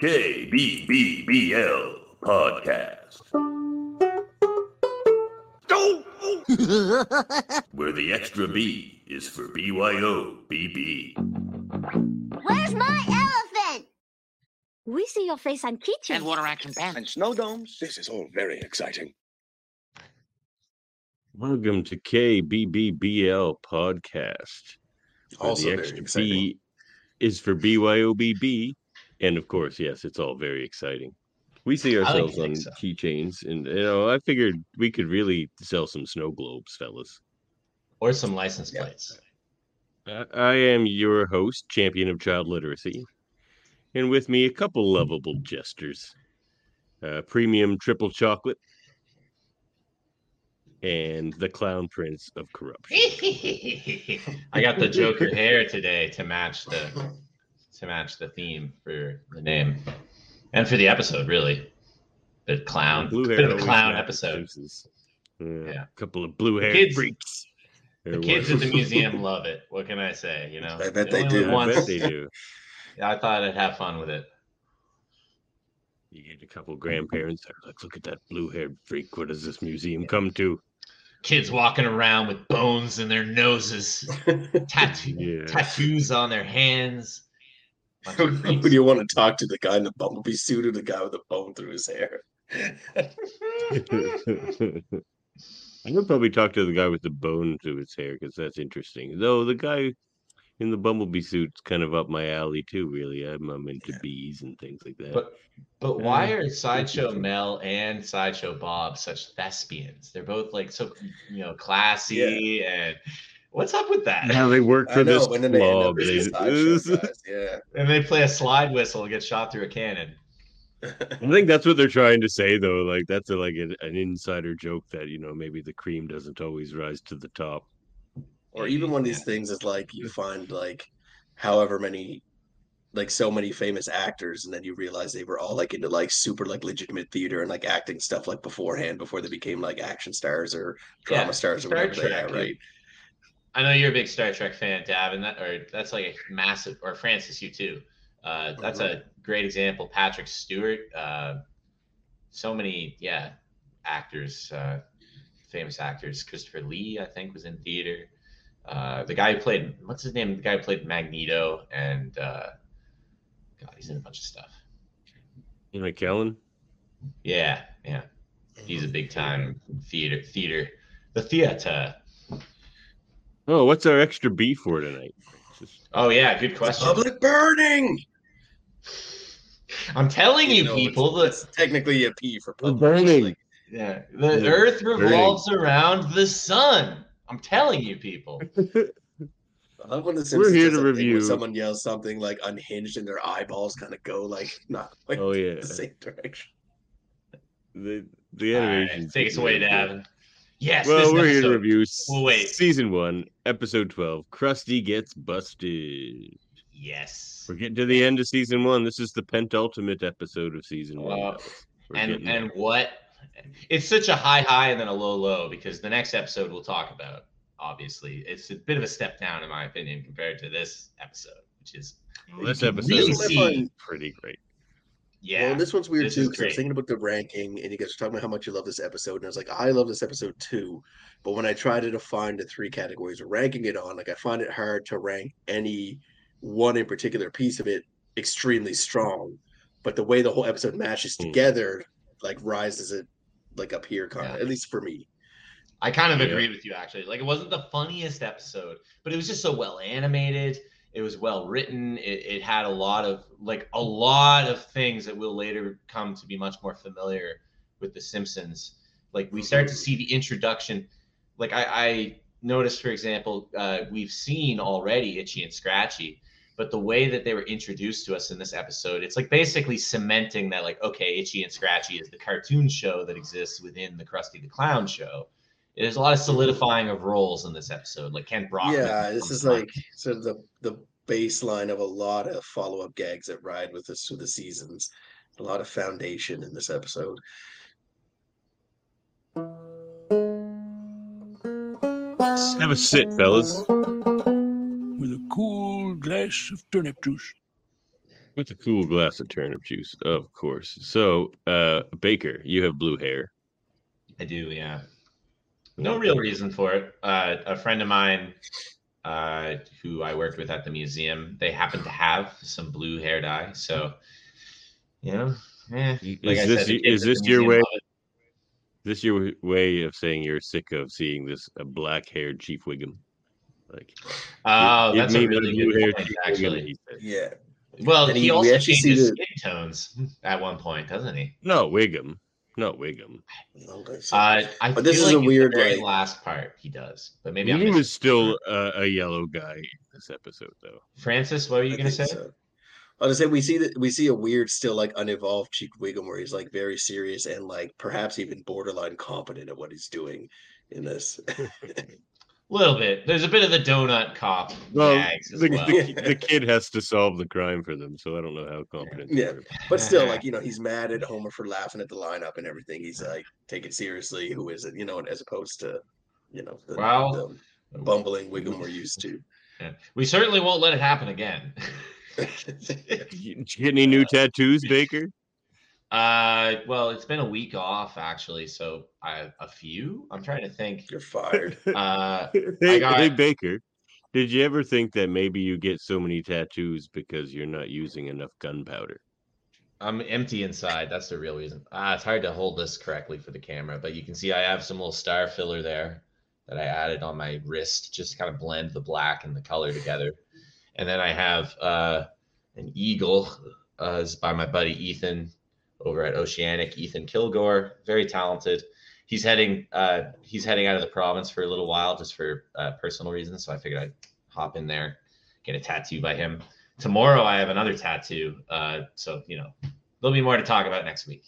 KBBBL Podcast. Where the extra B is for BYOBB. Where's my elephant? We see your face on keychains. and water action pen. and snow domes. This is all very exciting. Welcome to KBBBL Podcast. where Also the very extra exciting. B is for BYOBB. And of course, yes, it's all very exciting. We see ourselves on so. keychains, and you know, I figured we could really sell some snow globes, fellas. Or some license Yeah. plates. I, I am your host, champion of child literacy, and with me a couple lovable jesters, uh, premium triple chocolate, and the clown prince of corruption. I got the Joker hair today to match the to match the theme for the name and for the episode. Really, the clown, Blue bit hair of a clown episode. Yeah, Yeah. a couple of blue haired kids- freaks. The kids at the museum love it. What can I say? You know, I bet They they only do. live I bet they do. I thought I'd have fun with it. You get a couple grandparents. They're like, look at that blue haired freak. What does this museum come to? Kids walking around with bones in their noses, tattoo, Yeah. tattoos on their hands. Bunch Who of who freaks. do you want to talk to? The guy in the bumblebee suit or the guy with the bone through his hair? I would probably talk to the guy with the bone through his hair because that's interesting. Though the guy in the bumblebee suit's kind of up my alley too. Really, I'm, I'm into Yeah. bees and things like that. But but why Uh, are Sideshow. Mel and Sideshow Bob such thespians? They're both like so you know classy and what's up with that? How they work for know, this and then they club. They- the sideshow guys, Yeah. And they play a slide whistle and get shot through a cannon. I think that's what they're trying to say, though. Like that's a, like an, an insider joke that you know maybe the cream doesn't always rise to the top. Or even one of these things is like you find like however many like so many famous actors and then you realize they were all like into like super like legitimate theater and like acting stuff like beforehand before they became like action stars or drama Yeah, stars or Star whatever they are, right? I know you're a big Star Trek fan, Dav, and that or that's like a massive or Francis, you too. Uh, that's a great example. Patrick Stewart, uh, so many, yeah, actors, uh, famous actors. Christopher Lee, I think, was in theater. Uh, the guy who played what's his name? The guy who played Magneto, and uh, God, he's in a bunch of stuff. You know, Kellen. Yeah, yeah, he's a big time theater, theater, the theater. Oh, what's our extra B for tonight? Just- Oh yeah, good question. Public burning. I'm telling you, know, people, it's, that it's technically a P for We're public. burning. Like, yeah, the Yeah, Earth revolves around the sun. I'm telling you, people. I love when the We're here to that thing where review- someone yells something like unhinged and their eyeballs kind of go like not like Oh yeah, the same direction. the the All animation. right, take us away, Davan. Yes. Well, this we're here to review Well, wait. season one, episode twelve. Krusty gets busted. Yes. We're getting to the end of season one. This is the penultimate episode of season one. Uh, fellas. And and what? It's such a high high and then a low low because the next episode we'll talk about. Obviously, it's a bit of a step down in my opinion compared to this episode, which is Well, this episode really is pretty great. Yeah. Well, this one's weird this too because I was great. thinking about the ranking, and you guys were talking about how much you love this episode, and I was like, I love this episode too. But when I try to define the three categories we're ranking it on, like I find it hard to rank any one in particular piece of it extremely strong. But the way the whole episode matches Hmm. together, like rises it like up here, kind of Yeah. at least for me. I kind of Yeah. agree with you actually. Like it wasn't the funniest episode, but it was just so well animated. It was well written. It, it had a lot of like a lot of things that will later come to be much more familiar with the Simpsons. Like we start to see the introduction. Like I, I noticed, for example, uh, we've seen already Itchy and Scratchy, but the way that they were introduced to us in this episode, it's like basically cementing that like okay, Itchy and Scratchy is the cartoon show that exists within the Krusty the Clown show. There's a lot of solidifying of roles in this episode, like Kent Brock. yeah, this is to mind. like sort of the the baseline of a lot of follow up gags that ride with us through the seasons. A lot of foundation in this episode. Have a sit, fellas. with a cool glass of turnip juice. With a cool glass of turnip juice, of course. So, uh, Baker, you have blue hair. I do, yeah. No real reason for it. Uh, a friend of mine uh, who I worked with at the museum, they happen to have some blue hair dye. So, you know, eh, like is I this said, the y- kids is this your way? This your way of saying you're sick of seeing this uh, black-haired Chief Wiggum? Like, Oh, give that's me a really blue good hair point, Chief Wiggum, actually. he. Yeah. Well, And he, he- also actually see changes the- skin tones at one point, doesn't he? No, Wiggum, not Wiggum. Okay, so- Uh, I But this feel is a like in the weird, very like- last part he does, but maybe I'm Wiggum is still uh, a yellow guy in this episode, though. Francis, what were you I going to say? so. I was gonna say we see that we see a weird, still like unevolved Chief Wiggum where he's like very serious and like perhaps even borderline competent at what he's doing in this. A little bit. There's a bit of the donut cop Well, gags as the, well. the, the kid has to solve the crime for them, so I don't know how confident. they Yeah. but still, like you know, he's mad at Homer for laughing at the lineup and everything. He's like, take it seriously. Who is it? You know, as opposed to, you know, the, Well- the bumbling Wiggum we're used to. Yeah. We certainly won't let it happen again. You Get any new tattoos, Baker? Uh, well, it's been a week off actually, so I a few. I'm trying to think. You're fired. Uh, hey, got- hey, Baker, did you ever think that maybe you get so many tattoos because you're not using enough gunpowder? I'm empty inside. That's the real reason. Ah, it's hard to hold this correctly for the camera, but you can see I have some little star filler there that I added on my wrist just to kind of blend the black and the color together. And then I have uh, an eagle uh, is by my buddy Ethan over at Oceanic. Ethan Kilgore, very talented. He's heading uh, he's heading out of the province for a little while just for uh, personal reasons. So I figured I'd hop in there, get a tattoo by him tomorrow I have another tattoo. Uh, so you know, there'll be more to talk about next week.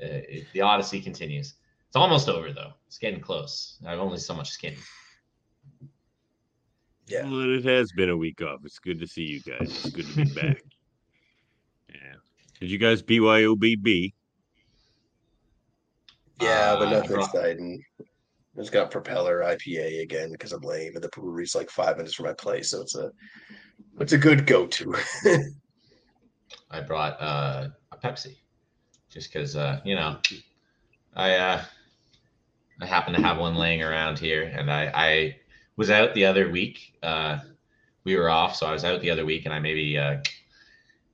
Uh, it- the Odyssey continues. It's almost over though. It's getting close. I have only so much skin. Yeah. Well, it has been a week off. It's good to see you guys. It's good to be back. Did you guys BYOBB? Yeah, but Uh, nothing exciting. It's got propeller IPA again because I'm lame, and the brewery's like five minutes from my place, so it's a it's a good go to. I brought uh, a Pepsi, just because uh, you know, I uh, I happen to have one laying around here, and I I was out the other week. Uh, we were off, so I was out the other week, and I maybe uh,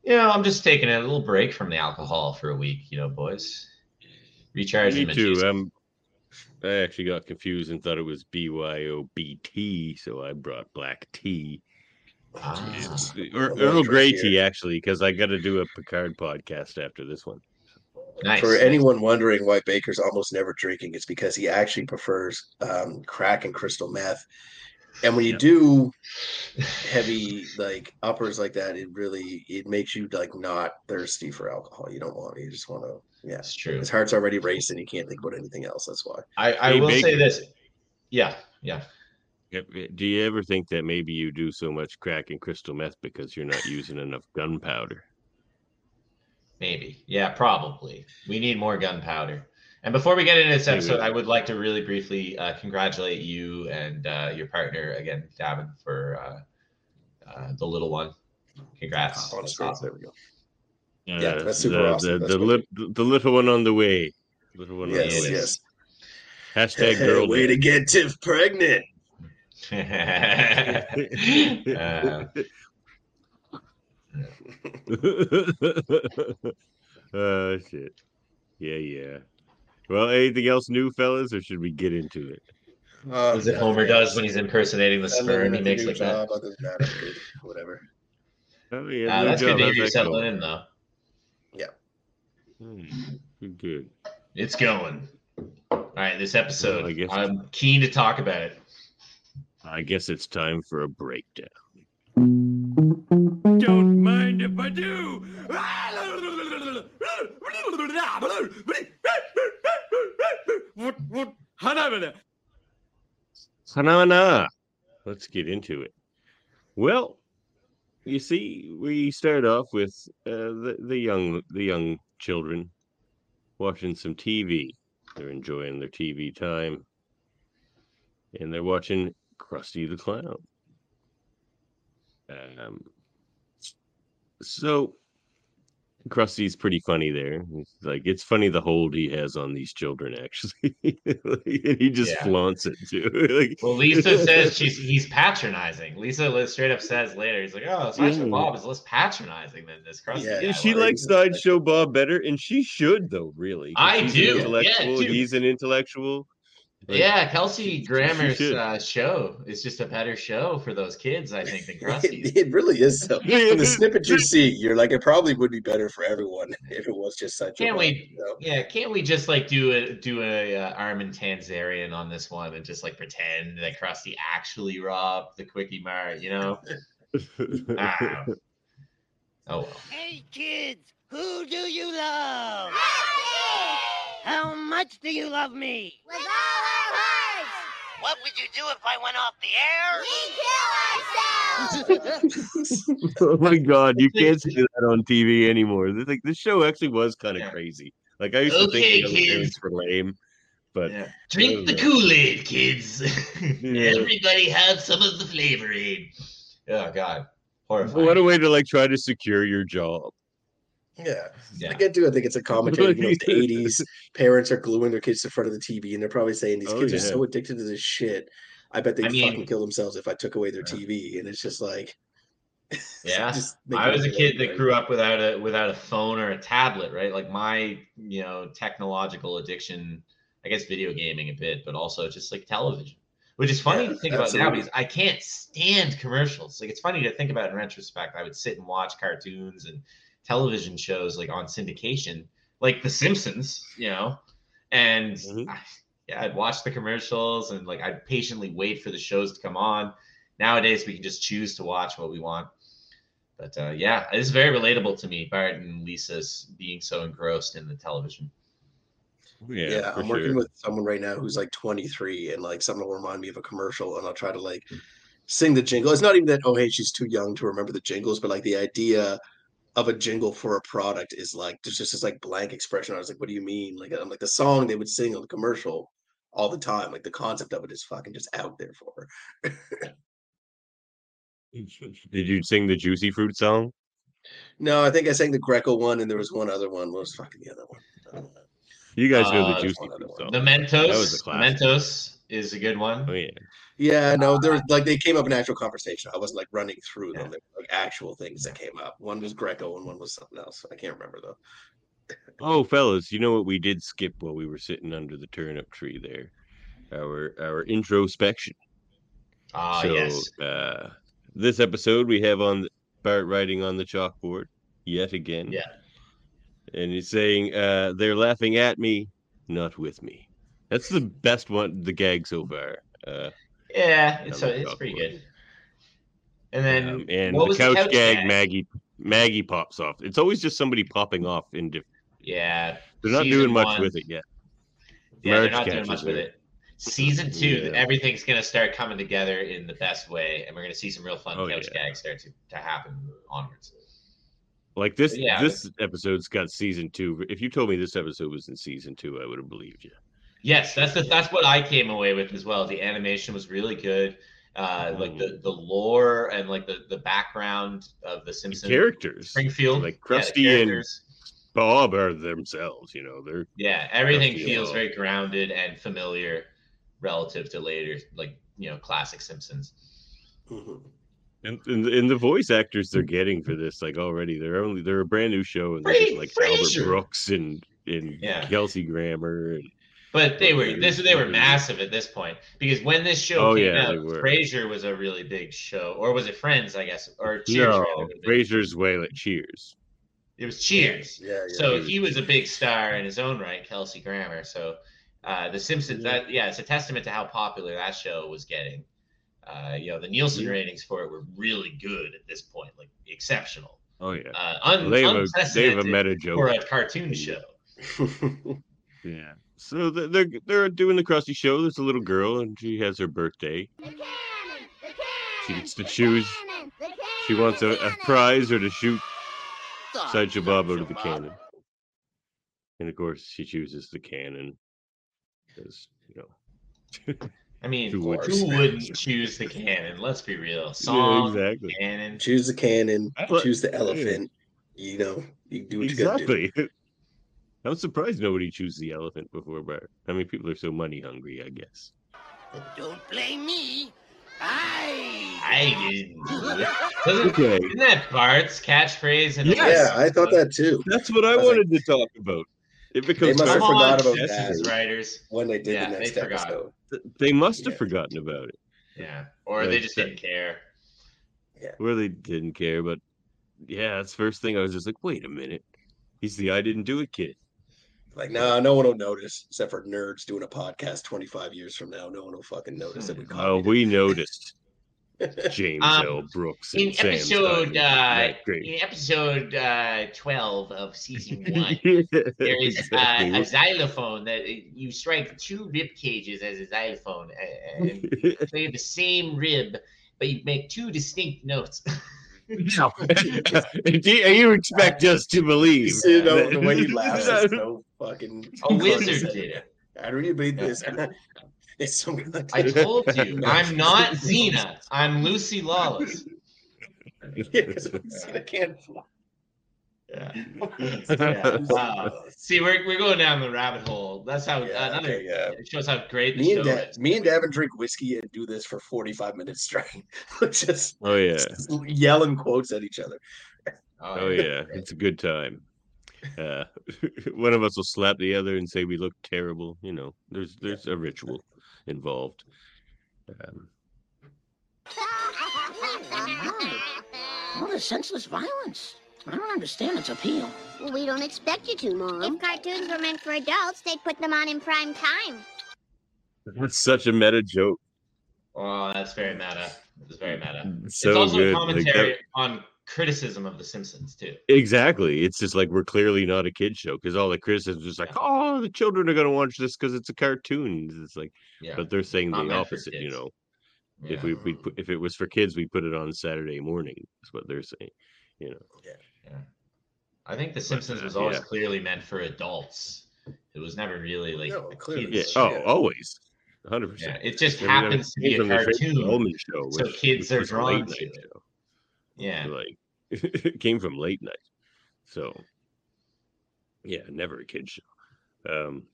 you know I'm just taking a little break from the alcohol for a week. You know, boys, recharging. Me too. Um, I actually got confused and thought it was BYOBT, so I brought black tea. Ah. Or Earl Grey right tea, actually, because I got to do a Picard podcast after this one. nice. For anyone wondering why Baker's almost never drinking, it's because he actually prefers um, crack and crystal meth. And when you Yeah. do heavy like uppers like that, it really it makes you like not thirsty for alcohol. You don't want to you just want to yeah. That's true. His heart's already racing. He can't think about anything else. That's why. I, I Hey, will say this. Yeah, yeah. Do you ever think that maybe you do so much crack and crystal meth because you're not using enough gunpowder? Maybe. Yeah, probably. We need more gunpowder. And before we get into this Maybe. episode, I would like to really briefly uh, congratulate you and uh, your partner again, Davan, for uh, uh, the little one. Congrats. Oh, That's great. awesome. There we go. Yeah, that's super the, awesome. The, That's the, what- lit- the little one on the way. Little one on the way. yes. Hashtag girl. Way to get Tiff pregnant. Uh, oh shit. Yeah, yeah. Well, anything else new, fellas, or should we get into it? Uh, as it Homer does when he's impersonating the I'm living sperm he makes new like that. job, that, I'm. Whatever. Oh yeah, Uh, that's job. good to hear you settling in, though. Hmm, good, good. It's going. All right, this episode. I guess- I'm keen to talk about it. I guess it's time for a breakdown. Don't mind if I do. Hanana. Let's get into it. Well, you see, we start off with uh, the the young the young children watching some TV. They're enjoying their TV time, and they're watching Krusty the Clown. Um, so Krusty's pretty funny there. It's like it's funny the hold he has on these children, actually, Like, and he just Yeah. flaunts it too. like, Well, Lisa says she's he's patronizing. Lisa straight up says later, he's like, "Oh, Sideshow Yeah. Bob is less patronizing than this Krusty." Yeah, guy she was." likes sideshow Bob better, and she should though. Really, I she's do, An yeah, dude. He's an intellectual. Like, yeah, Kelsey she- she Grammer's uh, show is just a better show for those kids, I think, than Krusty's. It, it really is. So from the snippet you see, you're like, it probably would be better for everyone if it was just such Can't a. we- So, Yeah, can't we just like do a do a uh, Armin Tamzarian on this one and just like pretend that Krusty actually robbed the Quickie Mart? You know? Ah. Oh well. Hey kids, who do you love? How much do you love me? With all our hearts, What would you do if I went off the air? we kill ourselves. oh my god, you can't see that on TV anymore. This, like this show actually was kind of Yeah. crazy. Like I used to Okay, think the kids. parents were lame, but Yeah. Drink the Kool Aid, kids. Yeah. Everybody have some of the flavor aid. Oh God, horrifying. what a way to like try to secure your job. Yeah. yeah. I get to. I think it's a commentary. You know, the '80s. Parents are gluing their kids to front of the TV, and they're probably saying these Oh, kids are so addicted to this shit. I bet they'd I mean- fucking kill themselves if I took away their Yeah. TV. And it's just like, Yeah. just I was a kid that right? grew up without a without a phone or a tablet, right? Like my, you know, technological addiction, I guess video gaming a bit, but also just like television. Which is funny Yeah, to think about now absolutely. because I can't stand commercials. Like it's funny to think about in retrospect. I would sit and watch cartoons and television shows like on syndication, like The Simpsons, you know, and Mhm. I, yeah, I'd watch the commercials and like I'd patiently wait for the shows to come on. Nowadays, we can just choose to watch what we want. But uh, yeah, it's very relatable to me, Bart and Lisa's being so engrossed in the television. Yeah, Yeah, I'm working with someone right now who's like 23, and like something will remind me of a commercial, and I'll try to like sing the jingle. It's not even that, oh, hey, she's too young to remember the jingles, but like the idea of a jingle for a product is like there's just this like blank expression. I was like, what do you mean? Like I'm like the song they would sing on the commercial all the time. Like the concept of it is fucking just out there for her. Did you sing the Juicy Fruit song? No, I think I sang the Greco one, and there was one other one. What was fucking the other one? You guys know Uh, the there's Juicy one Fruit one. song. The Mentos, That was a classic. Mentos is a good one. Oh yeah. Yeah, no, there Uh, was like they came up in actual conversation. I wasn't like running through them. Yeah. They were, like actual things that came up. One was Greco and one was something else. I can't remember though. Oh, fellas, you know what we did skip while we were sitting under the turnip tree there? Our our introspection. Ah, so yes. uh this episode we have on Bart writing on the chalkboard yet again. Yeah. And he's saying, uh, they're laughing at me, not with me. That's the best one, the gag so far. Uh, Yeah, it's, a, love it's pretty good. And then um, and the couch, the couch gag, gag? Maggie Maggie pops off. It's always just somebody popping off in different. Yeah, they're not doing much with it yet. Yeah, they're not doing much with her. it. Season two, Yeah. everything's gonna start coming together in the best way, and we're gonna see some real fun Oh, couch yeah. gags start to, to happen onwards. Like this Yeah. this episode's got season two. If you told me this episode was in season two, I would have believed you. Yes, that's the, that's what I came away with as well. The animation was really good. Uh, like the the lore and like the the background of the The Simpsons characters, Springfield, like yeah, Krusty and. Bob are themselves. You know, they're Yeah, everything Krusty feels very grounded and familiar relative to later, like you know, classic Simpsons. Mhm. and, and, and the voice actors they're getting for this, like already, they're only they're a brand new show, and they're Fra- getting, like Albert Brooks and and Yeah. Kelsey Grammer. And, But they were this they were massive at this point because when this show Oh, came yeah, out, they. Frasier was a really big show, or was it Friends? I guess, or Cheers. no, rather, would have been. Frasier's way like Cheers. It was Cheers. Yeah, yeah. so he he was a big star in his own right, Kelsey Grammer. So uh, the Simpsons, that yeah, it's a testament to how popular that show was getting. Uh, you know, the Nielsen Mhm. ratings for it were really good at this point, like exceptional, Oh yeah, uh, un- they have a they have unprecedented a meta for joke. a cartoon show. Yeah. So they're they're doing the Krusty show. There's a little girl, and she has her birthday. The cannon, the cannon, She gets to the choose. cannon, the She wants a, a prize or to shoot Stop, Sideshow Bob out of the cannon. And of course, she chooses the cannon because you know. I mean, Who would- who wouldn't choose the cannon? Let's be real. Song, yeah, exactly. cannon. choose the cannon, choose the elephant. You know, you do what you gotta do. Exactly. I'm surprised nobody chooses the elephant before Bart. I mean, people are so money hungry, I guess. Don't blame me. I. I didn't. do it. Doesn't, Okay, isn't that Bart's catchphrase? In the Yes. Yeah, I thought that too. that's what I, I was like- wanted to talk about. It becomes must have Come forgot about Simpsons that. writers. When they did Yeah, the they next forgot. episode. they must have Yeah. forgotten about it, Yeah, or they just didn't care. or they didn't care. But yeah, that's the first thing I was just like, wait a minute, he's the I didn't do it kid. Like, nah, no one will notice except for nerds doing a podcast 25 years from now. No one will fucking notice that we Oh, copied we noticed James Um, L. Brooks In episode, uh, Right, in episode uh, twelve of season one, Yeah, there is exactly. uh, a xylophone that uh, you strike two rib cages as a xylophone uh, and play the same rib, but you make two distinct notes. No. Do you, you expect us to believe? You know, that- the way he laughs is so fucking. A wizard did it. I really believe this. It's some goddamn- I told you, I'm not Xena. I'm Lucy Lawless. Yeah, 'cause I can't fly. Yeah. Yeah. Uh, see, we're, we're going down the rabbit hole. That's how Yeah, another. okay, yeah. It shows how great the Me show and, da- is. me and Davan drink whiskey and do this for 45 minutes straight. just, Oh yeah, just yelling quotes at each other. oh yeah, it's a good time. Uh, one of us will slap the other and say we look terrible. You know, there's there's a ritual involved. Um, All this senseless violence. I don't understand its appeal. Well, we don't expect you to, Mom. If cartoons were meant for adults, they'd put them on in prime time. that's such a meta joke. Oh, that's very meta. It's very meta. Mm, so it's also good. a Like, commentary that- on criticism of The Simpsons too. exactly. It's just like we're clearly not a kid show because all the criticism is like, oh, the children are gonna watch this because it's a cartoon. It's like, Yeah. but they're saying Not the opposite. You know, yeah. if we we put, if it was for kids, we put it on Saturday morning. Is what they're saying. You know. Yeah. I think The Simpsons was always yeah. clearly meant for adults. It was never really like No, a clearly. Yeah. Oh, always. Hundred Yeah, percent. it just I mean, I happens to be a from the Tracy cartoon. Ullman show, so kids are drawn to it. show. Yeah. Like it came from late night. So yeah, never a kid show. Um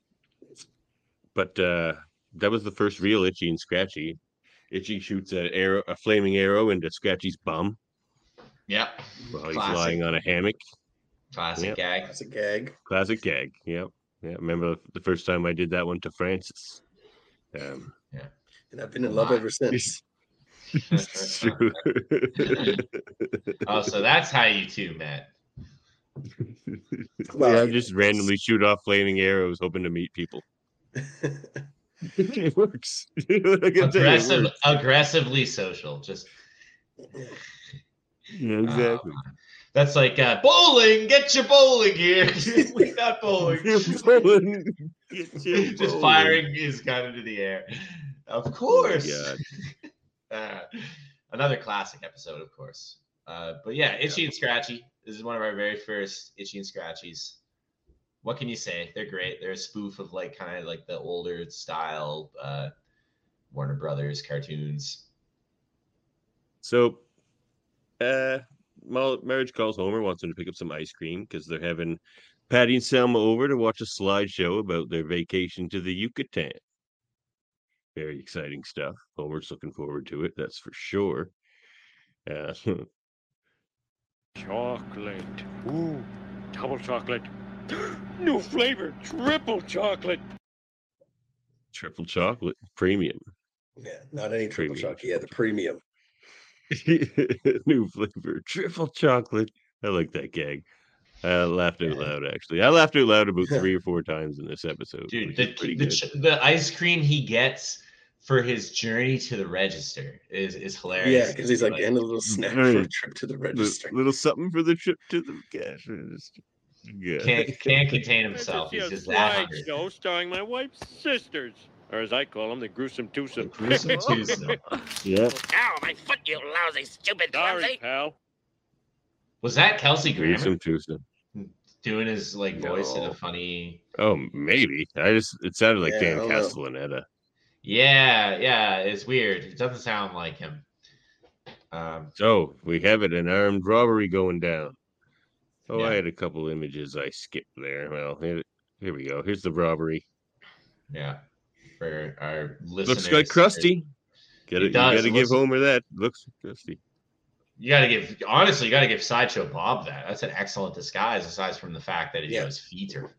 but uh that was the first real itchy and scratchy. Itchy shoots an arrow a flaming arrow into Scratchy's bum Yeah. while he's Classic. lying on a hammock. Classic Yep. gag. That's a gag. Classic gag. Yep. Yeah. Remember the first time I did that one to Francis. Um And I've been in love ever since. it's true. oh, so that's how you two met. Well, yeah, you just know, randomly shoot off flaming arrows, hoping to meet people. it works. I can tell you it works. aggressively social. Just Yeah, exactly. that's like uh, bowling. Get your bowling gear. we got bowling. Bowling. Just bowling. firing his gun into the air. Of Oh course. God. Uh, another classic episode, of course. Uh, but yeah, Itchy and Scratchy. This is one of our very first Itchy and Scratchies. What can you say? They're great. They're a spoof of like kind of like the older style uh, Warner Brothers cartoons. So, uh, Mar- Marriage Calls Homer wants them to pick up some ice cream because they're having Patty and Selma over to watch a slideshow about their vacation to the Yucatan. Very exciting stuff. Homer's looking forward to it, that's for sure. Uh, Chocolate. Ooh, double chocolate. New flavor, triple chocolate. triple chocolate premium. Yeah, not any triple Premium chocolate. Yeah, the premium. New flavor, triple chocolate. I like that gag. I laughed out loud, actually. I laughed out loud about three or four times in this episode. Dude, the, the, ch- the ice cream he gets for his journey to the register is, is hilarious. Yeah, because he's like, and a little mm, snack for a trip to the Li- register. little something for the trip to the cash register. Yeah. can't, can't contain himself. He's of just that hungry. slideshow starring my wife's sisters, or as I call them, the gruesome twosome. Gruesome twosome. yeah. Ow, my foot, you lousy, stupid Sorry, clumsy. pal. Was that Kelsey Grammer Gruesome twosome. doing his like voice in a funny? Oh, maybe. I just it sounded like Yeah, Dan. Castellaneta. Yeah, yeah, it's weird. It doesn't sound like him. Um, So we have it an armed robbery going down. Oh, Yeah. I had a couple images I skipped there. Well, here, here we go. Here's the robbery. Yeah. For our listeners. Looks like Krusty. Get It it. You got to give looks- Homer that. Looks like Krusty. You got to give, honestly, you got to give Sideshow Bob that. That's an excellent disguise, aside from the fact that you Yeah. know, his feet are.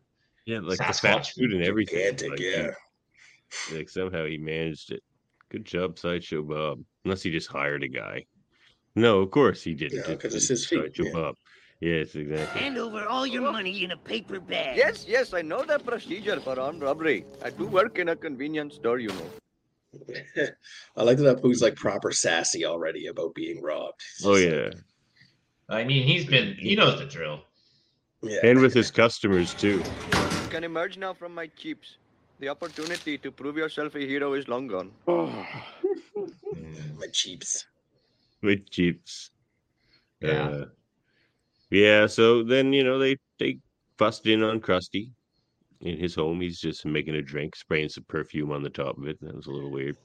Yeah, like the Sasquatch fast food and everything. Gigantic, Like, he- yeah. like somehow he managed it. Good job, Sideshow Bob. Unless he just hired a guy. No, of course he didn't. Yeah, 'cause it's his feet, Sideshow yeah. Bob. Yes, exactly. Hand over all your money in a paper bag. Yes, yes, I know the procedure for armed robbery. I do work in a convenience store, you know. I like that Apu's like proper sassy already about being robbed. He's Oh just yeah, I mean, he's been, he knows the drill. yeah. and with his customers too. You can emerge now from my cheeps. The opportunity to prove yourself a hero is long gone. Mm, my cheaps. with jeeps. Yeah. Uh, yeah. So then you know they they bust in on Krusty in his home. He's just making a drink, spraying some perfume on the top of it. That was a little weird.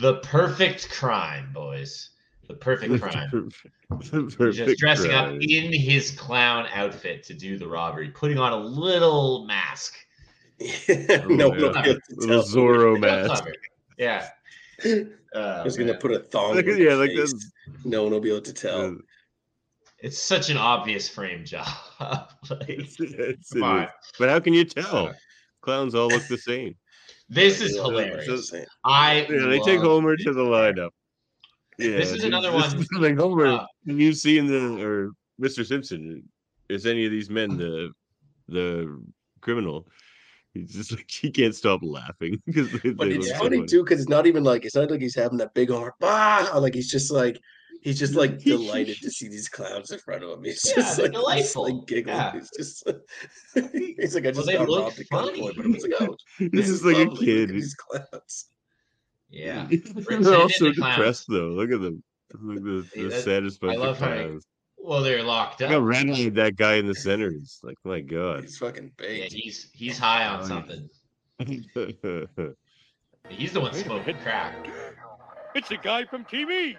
The perfect crime, boys. The perfect crime. The perfect just dressing up in his clown outfit to do the robbery, putting on a little mask. no, yeah. no, no, Yeah. little. Zorro Real mask. clever. Yeah. Uh, He's gonna put a thong. Look on at- your yeah, like face. that- No one will be able to tell. It's such an obvious frame job. like, it's- it's- come it on. But how can you tell? Clowns all look the same. This is Yeah, hilarious. that's it. I Yeah, they take Homer this to the lineup. Yeah, This is another this one, is Like Homer, uh, have you seen the or Mr. Simpson? Is any of these men the the criminal? He's just like he can't stop laughing because But it's look so funny too, because it's not even like it's not like he's having that big arm. Ah, like he's just like he's just like delighted to see these clowns in front of him. He's Yeah, just they're like, he's, delightful. like giggling. Yeah. He's just he's like I just they got look robbed at funny. gunpoint, but it was like oh, This is like a kid. at these clowns. Yeah. They're all so Pretended clowns. depressed though. Look at them. Look at the, See, the that- saddest bunch love of clowns. Well, they're locked Look how up. red-eyed that guy in the center is. Like my god. He's fucking Yeah, big. he's he's high on something. He's the one smoking crack. It's the guy from TV.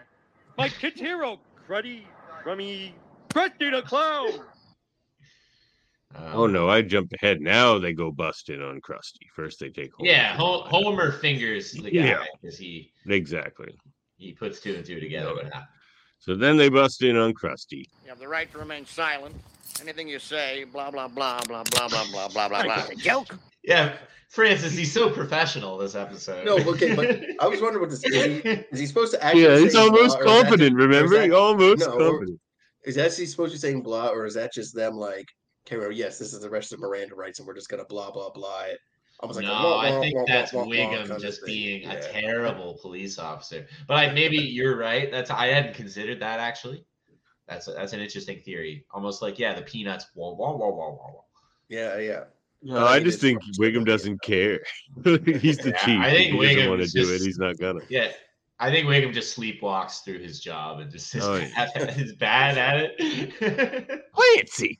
My kid's hero, Cruddy, Crummy, Krusty the Clown. oh Um, no, I jumped ahead. Now they go busting on Krusty. First they take Homer. Yeah, Ho- Homer fingers the guy Yeah. because he Exactly. he puts two and two together. But. So then they bust in on Krusty. You have the right to remain silent. Anything you say, blah, blah, blah, blah, blah, blah, blah, blah, blah, blah. A joke? Yeah, Francis, he's so professional this episode. No, okay, but I was wondering what this is. He, is he supposed to actually? Yeah, he's almost blah, or is that confident. just- or is remember, that- almost no, or- Is that he supposed to be saying blah, or is that just them like, okay, well, yes, this is the rest of Miranda rights, and we're just gonna blah blah blah it. Almost like a no, wah, I think wah, that's wah, wah, wah Wiggum just thing. being a terrible police officer. But I, maybe you're right. That's I hadn't considered that actually. That's that's an interesting theory. Almost like yeah, the peanuts. Wah, wah, wah, wah, wah, wah. Yeah, yeah. No, I I just think from Wiggum doesn't care. he's the Yeah, chief. I think he doesn't Wiggum want to do it. just- He's not gonna. Yeah, I think Wiggum just sleepwalks through his job and just is, Oh, bad, at, is bad at it. Clancy.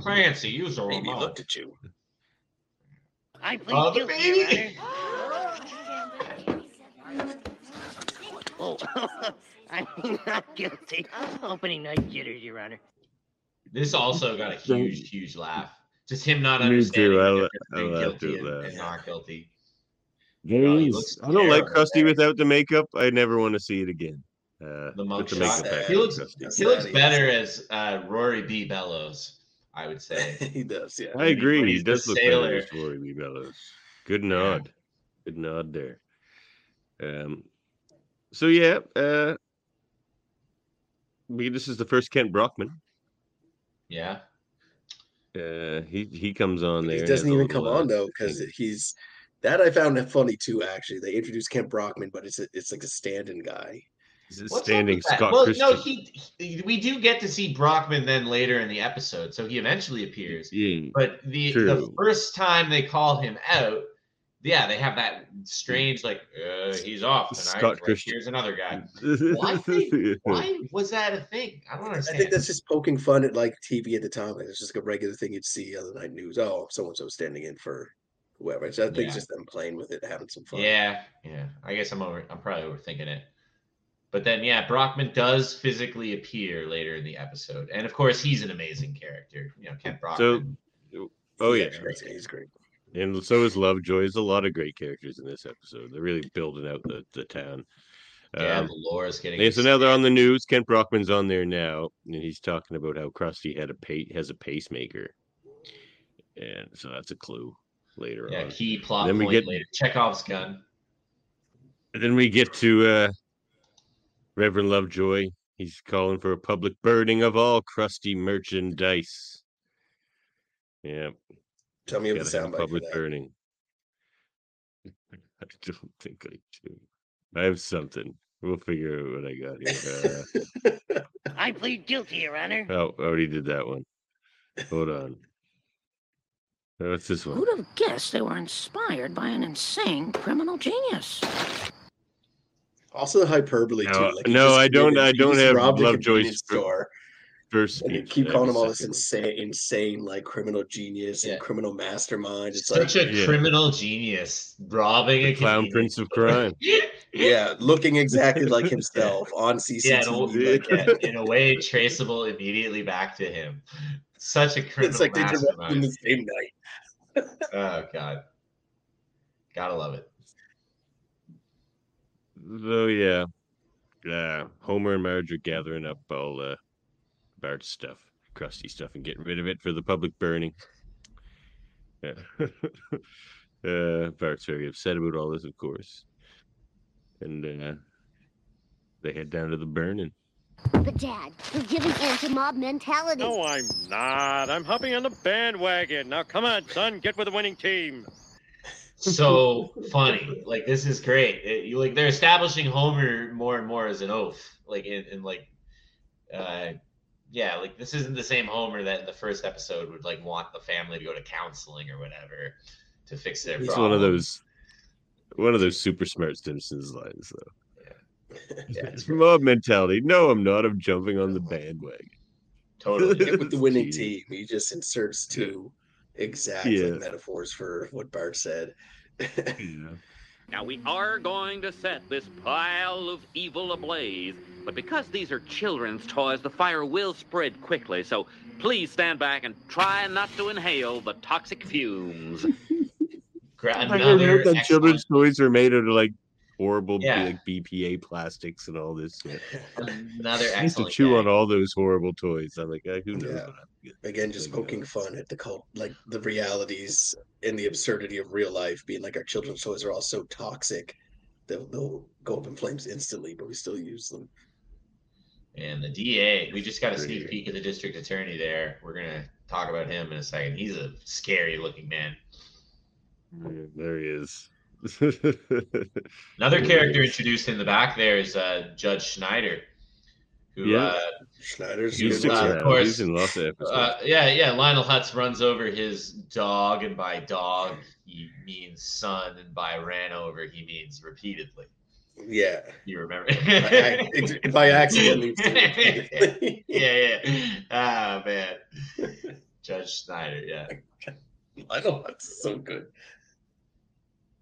Clancy, use the Maybe remote. looked at you. I plead Oh, the guilty, baby. Your Oh, I'm not guilty. Opening night jitters, Your Honor. This also got a huge, huge laugh. Just him not Me understanding too, I I laughed guilty at and, that. and not guilty. Games. looks I don't like terrible. Krusty without the makeup. I never want to see it again. Uh, The with mugshot. makeup He looks- Krusty. He looks Sad, better as uh, Rory B. Bellows, I would say. he does, yeah. I agree. when He does look sailor. better as Rory B. Bellows. Good nod. Good nod there. Um. So yeah. Uh. We, this is the first Kent Brockman. Yeah. Uh, he he comes on there. He doesn't even come on though, because he's that I found funny too. Actually, they introduced Kent Brockman, but it's a, it's like a stand-in guy. He's a What's standing? Scott well, Christian. no, he, he. We do get to see Brockman then later in the episode, so he eventually appears. Yeah. But the the first time they call him out, yeah, they have that strange like uh, he's off tonight. Scott Like, Christian. Here's another guy. Why they- Why was that a thing? I don't I understand. think that's just poking fun at like TV at the time. Like it's just like a regular thing you'd see on the night news. Oh, so and so standing in for whoever. So I think Yeah. it's just them playing with it, having some fun. Yeah, yeah. I guess I'm over. I'm probably overthinking it. But then, yeah, Brockman does physically appear later in the episode, and of course, he's an amazing character. You know, Kent Brockman. So, Oh yeah, He's great. He's great. And so is Lovejoy. There's a lot of great characters in this episode. They're really building out the, the town. yeah, Um, the lore is getting. yeah, so now they're on the news. Kent Brockman's on there now, and he's talking about how Krusty had a pa- has a pacemaker, and so that's a clue later Yeah, on. Yeah, key plot Then we get- later. Chekhov's gun. And then we get to uh, Reverend Lovejoy. He's calling for a public burning of all Krusty merchandise. Yeah, Tell me of the gotta have a soundbite. public burning. I don't think I do. I have something. We'll figure out what I got here. Uh, I plead guilty, Your Honor. oh, I already did that one. Hold on. Uh, What's this one? Who'd have guessed they were inspired by an insane criminal genius? Also the hyperbole too. No, Like no, I don't- I don't have robbed a Lovejoy's convenience fir- store. First And you keep calling him all this insane, insane like criminal genius and criminal mastermind. It's Such like a Yeah. criminal genius robbing The a clown convenience prince of crime. yeah, looking exactly like himself on yeah, in a, CCTV. like, yeah, in a way traceable immediately back to him. Such a criminal it's like they directed him mastermind. the same night. Oh god, gotta love it. So yeah, yeah, Homer and Marge are gathering up all uh, Bart's stuff, Krusty stuff, and getting rid of it for the public burning. Yeah. uh, Bart's very upset about all this, of course, and uh, they head down to the burning. But Dad, you're giving in to mob mentality. No, I'm not. I'm hopping on the bandwagon. Now, come on, son, get with the winning team. So funny. Like this is great. It- you like they're establishing Homer more and more as an oaf. Like in, in like, uh, yeah, like this isn't the same Homer that in the first episode would like want the family to go to counseling or whatever to fix their It's problem. one of those, one of those super smart Simpsons lines, though. Yeah, it's Mob mentality. No, I'm not. I'm jumping on the bandwagon. totally. Get with the winning Jeez. team. He just inserts two exact like, Yeah. metaphors for what Bart said. Yeah. Now, we are going to set this pile of evil ablaze, but because these are children's toys, the fire will spread quickly, so please stand back and try not to inhale the toxic fumes. Gra- I heard that children's toys are made out of like horrible Yeah. like BPA plastics and all this. shit. another I used to chew gag. on all those horrible toys. I'm like, "Ah, who knows? Yeah. what I'm gonna Again, just Like, poking fun at the cult, like the realities and the absurdity of real life, being like our children's toys are all so toxic, they'll, they'll go up in flames instantly, but we still use them. And the DA, we just got a sneak peek of the district attorney there. We're gonna talk about him in a second. He's a scary looking man. There he is. Another character introduced in the back there is uh, Judge Schneider, who, Yeah. uh, Schneider's He's, He uh, of course, He's in lots of episodes. uh, yeah, yeah. Lionel Hutz runs over his dog, and by dog he means son, and by ran over he means repeatedly. yeah. You remember? I, I, by accident, yeah, yeah. Ah, man. Judge Schneider, yeah. I know that's so good.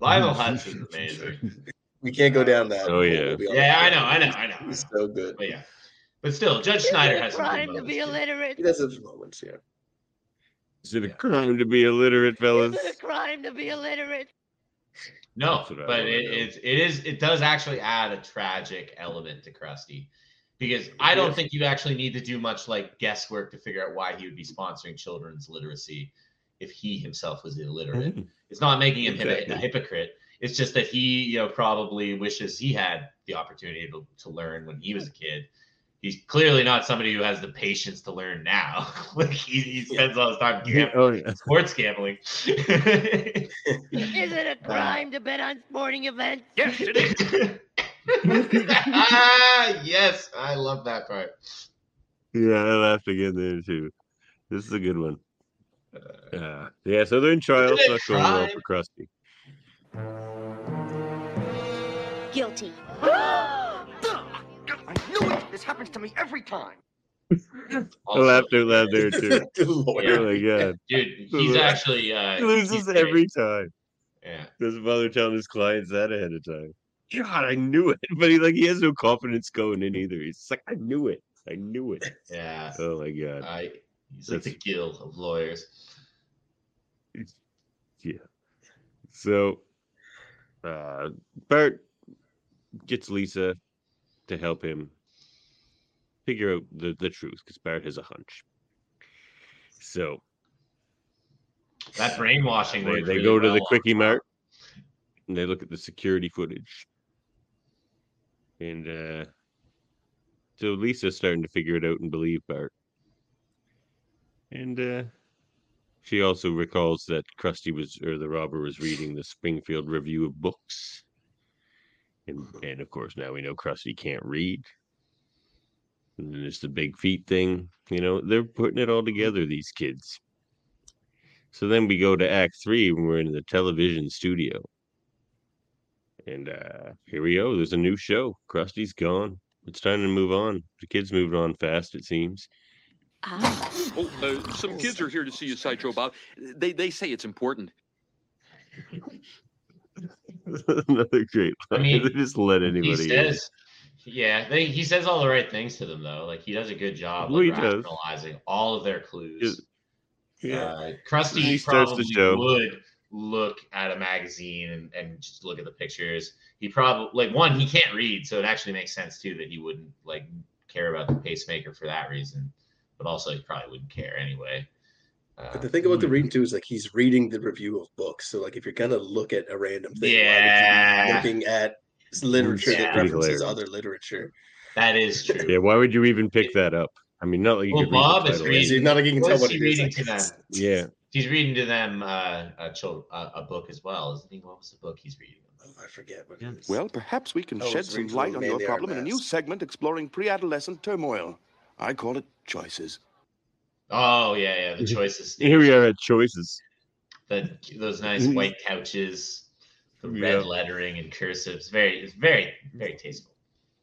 Lionel Hutz is amazing. We can't go down that. Oh, yeah. we'll be on Yeah, I know, I know, I know. He's so good. But yeah, but still, Judge Is Schneider it a has some good crime to moments, be too. illiterate? He does have moments, yeah. Is it a yeah. crime to be illiterate, fellas? Is it a crime to be illiterate? No, That's what I but wanna it, know. it it is it does actually add a tragic element to Krusty. Because I don't Yeah. think you actually need to do much like guesswork to figure out why he would be sponsoring children's literacy if he himself was illiterate. It's not making him Exactly. a hypocrite. It's just that he, you know, probably wishes he had the opportunity to, to learn when he was a kid. He's clearly not somebody who has the patience to learn now. like he, he spends all his time gambling, oh yeah. sports gambling. Is it a crime to bet on sporting events? yes, it is. ah, yes, I love that part. Yeah, I laughed again there too. This is a good one. Uh, yeah, so they're in trial. Isn't It's it not going well for Krusty. Guilty. I knew it! This happens to me every time. I laughed out loud there too. Good. Oh my god, Dude, he's actually uh, he loses he's great. every time. Yeah. Doesn't bother telling his clients that ahead of time. God, I knew it. But he like he has no confidence going in either. He's like, I knew it. I knew it. Yeah. Oh my god. I he's like the guild of lawyers. Yeah. So uh Bart gets Lisa to help him figure out the, the truth because Bart has a hunch. So That brainwashing they, they really go to well the quickie mart and they look at the security footage. And uh so Lisa's starting to figure it out and believe Bart. And uh she also recalls that Krusty was or the robber was reading the Springfield Review of Books. And and of course now we know Krusty can't read. And then there's the big feet thing. You know, they're putting it all together, these kids. So then we go to Act Three when we're in the television studio. And uh here we go. There's a new show. Krusty's gone. It's time to move on. The kids moved on fast, it seems. Oh, uh, some kids are here to see you, Sideshow Bob. They they say it's important. Another great I mean, they just let anybody He in. yeah, they, he says all the right things to them though. Like he does a good job Well, of he does. all of their clues. Yeah. Uh, Krusty He starts the probably show. would look at a magazine and, and just look at the pictures. He probably like one, he can't read, so it actually makes sense too that he wouldn't like care about the pacemaker for that reason. But also, he probably wouldn't care anyway. Uh, But the thing about the reading too is like he's reading the review of books. So like if you're gonna look at a random thing, why would you Yeah. be looking at literature Yeah. that references hilarious. other literature. that is true. Yeah, why would you even pick that up? I mean, not like you Well, could read Bob the is title. reading. Not like you can what tell what he reading I to them? Yeah. He's reading to them uh, a, chil- a a book as well, isn't he? What was the book he's reading? Oh, I forget what it is. Well, perhaps we can Oh, shed some light on your problem in a new segment exploring pre-adolescent turmoil. I call it choices. Oh yeah, yeah, the choices. Here we are at choices. The those nice mm-hmm. white couches, the red Yeah. lettering and cursives. Very, it's very, very tasteful.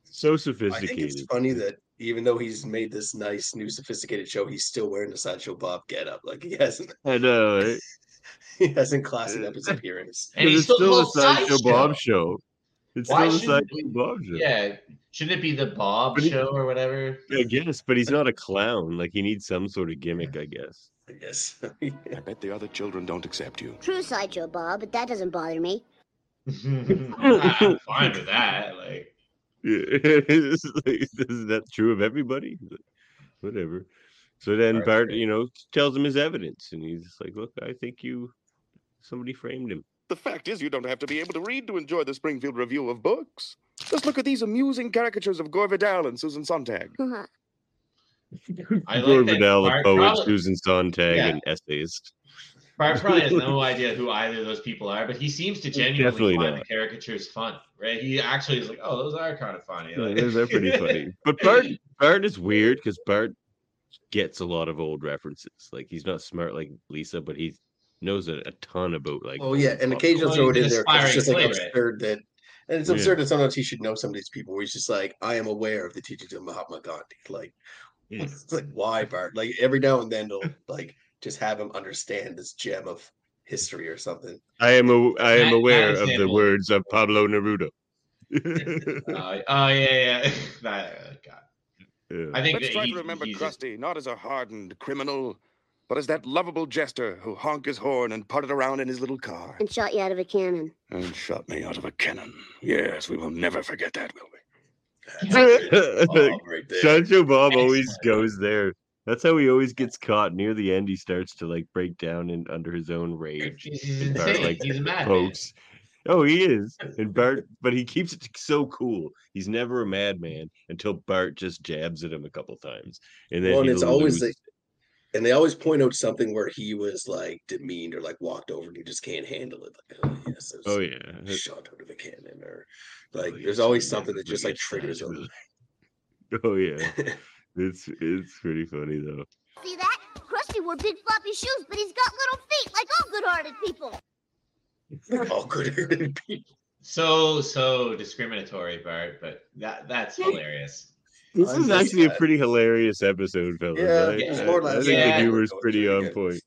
So I think sophisticated. it's funny that even though he's made this nice new sophisticated show, he's still wearing the sideshow Bob getup. Like he hasn't I know. Right? he hasn't classied up his appearance. And he's it's still still a called sideshow Sideshow. Bob show. It's Why still a shouldn't sideshow we- Bob show. Yeah, shouldn't it be the Bob he- show or whatever? I guess, but he's not a clown. Like he needs some sort of gimmick, I guess. I guess. I bet the other children don't accept you. True sideshow, Bob, but that doesn't bother me. I'm fine with that. Like, Yeah. It's like, is that true of everybody? Whatever. So then Bart's Bart, you know, tells him his evidence, and he's just like, "Look, I think you, somebody framed him." The fact is, you don't have to be able to read to enjoy the Springfield Review of Books. Just look at these amusing caricatures of Gore Vidal and Susan Sontag. Uh-huh. I like Gore that Vidal, a Bart poet, probably- Susan Sontag, Yeah. and essayist. Bart probably has no idea who either of those people are, but he seems to genuinely Definitely find not. the caricatures fun, right? He actually is like, "Oh, those are kind of funny." Yeah, Like- they're, they're pretty funny. But Bart, Bart is weird because Bart gets a lot of old references. Like he's not smart like Lisa, but he knows a, a ton about like. Oh yeah, and occasionally throw it in an there 'cause it's just like aspiring absurd that and it's Yeah. absurd that sometimes he should know some of these people where he's just like, I am aware of the teachings of Mahatma Gandhi. Like Yeah. like why Bart? Like every now and then they'll like just have him understand this gem of history or something. I am a, I am That- aware that of the words of Pablo Neruda. Uh, oh yeah, yeah. that, uh, God. Yeah. I think Let's try he- to remember Krusty not as a hardened criminal, but as that lovable jester who honked his horn and putted around in his little car And shot you out of a cannon. and shot me out of a cannon. Yes, we will never forget that, will we? Right there. Sancho Bob always goes there. That's how he always gets caught. Near the end, he starts to like break down in under his own rage. He's, he's Bart, insane. like, he's a madman. pokes. Oh, he is. And Bart, but he keeps it so cool. He's never a madman until Bart just jabs at him a couple times, and then Well, and he it's always loses. like and they always point out something where he was like demeaned or like walked over and he just can't handle it. Like, oh yes, Oh there's yeah, shot out of a cannon or like Oh, there's yes, always something that just like triggers that. him. oh yeah. It's it's pretty funny though. See that? Krusty wore big floppy shoes, but he's got little feet like all good-hearted people. All good-hearted people. So so discriminatory, Bart, but that that's hilarious. This I'm is just actually a pretty hilarious episode, fellas. Yeah, I, it's I- I think Yeah. the humor is pretty on it. point.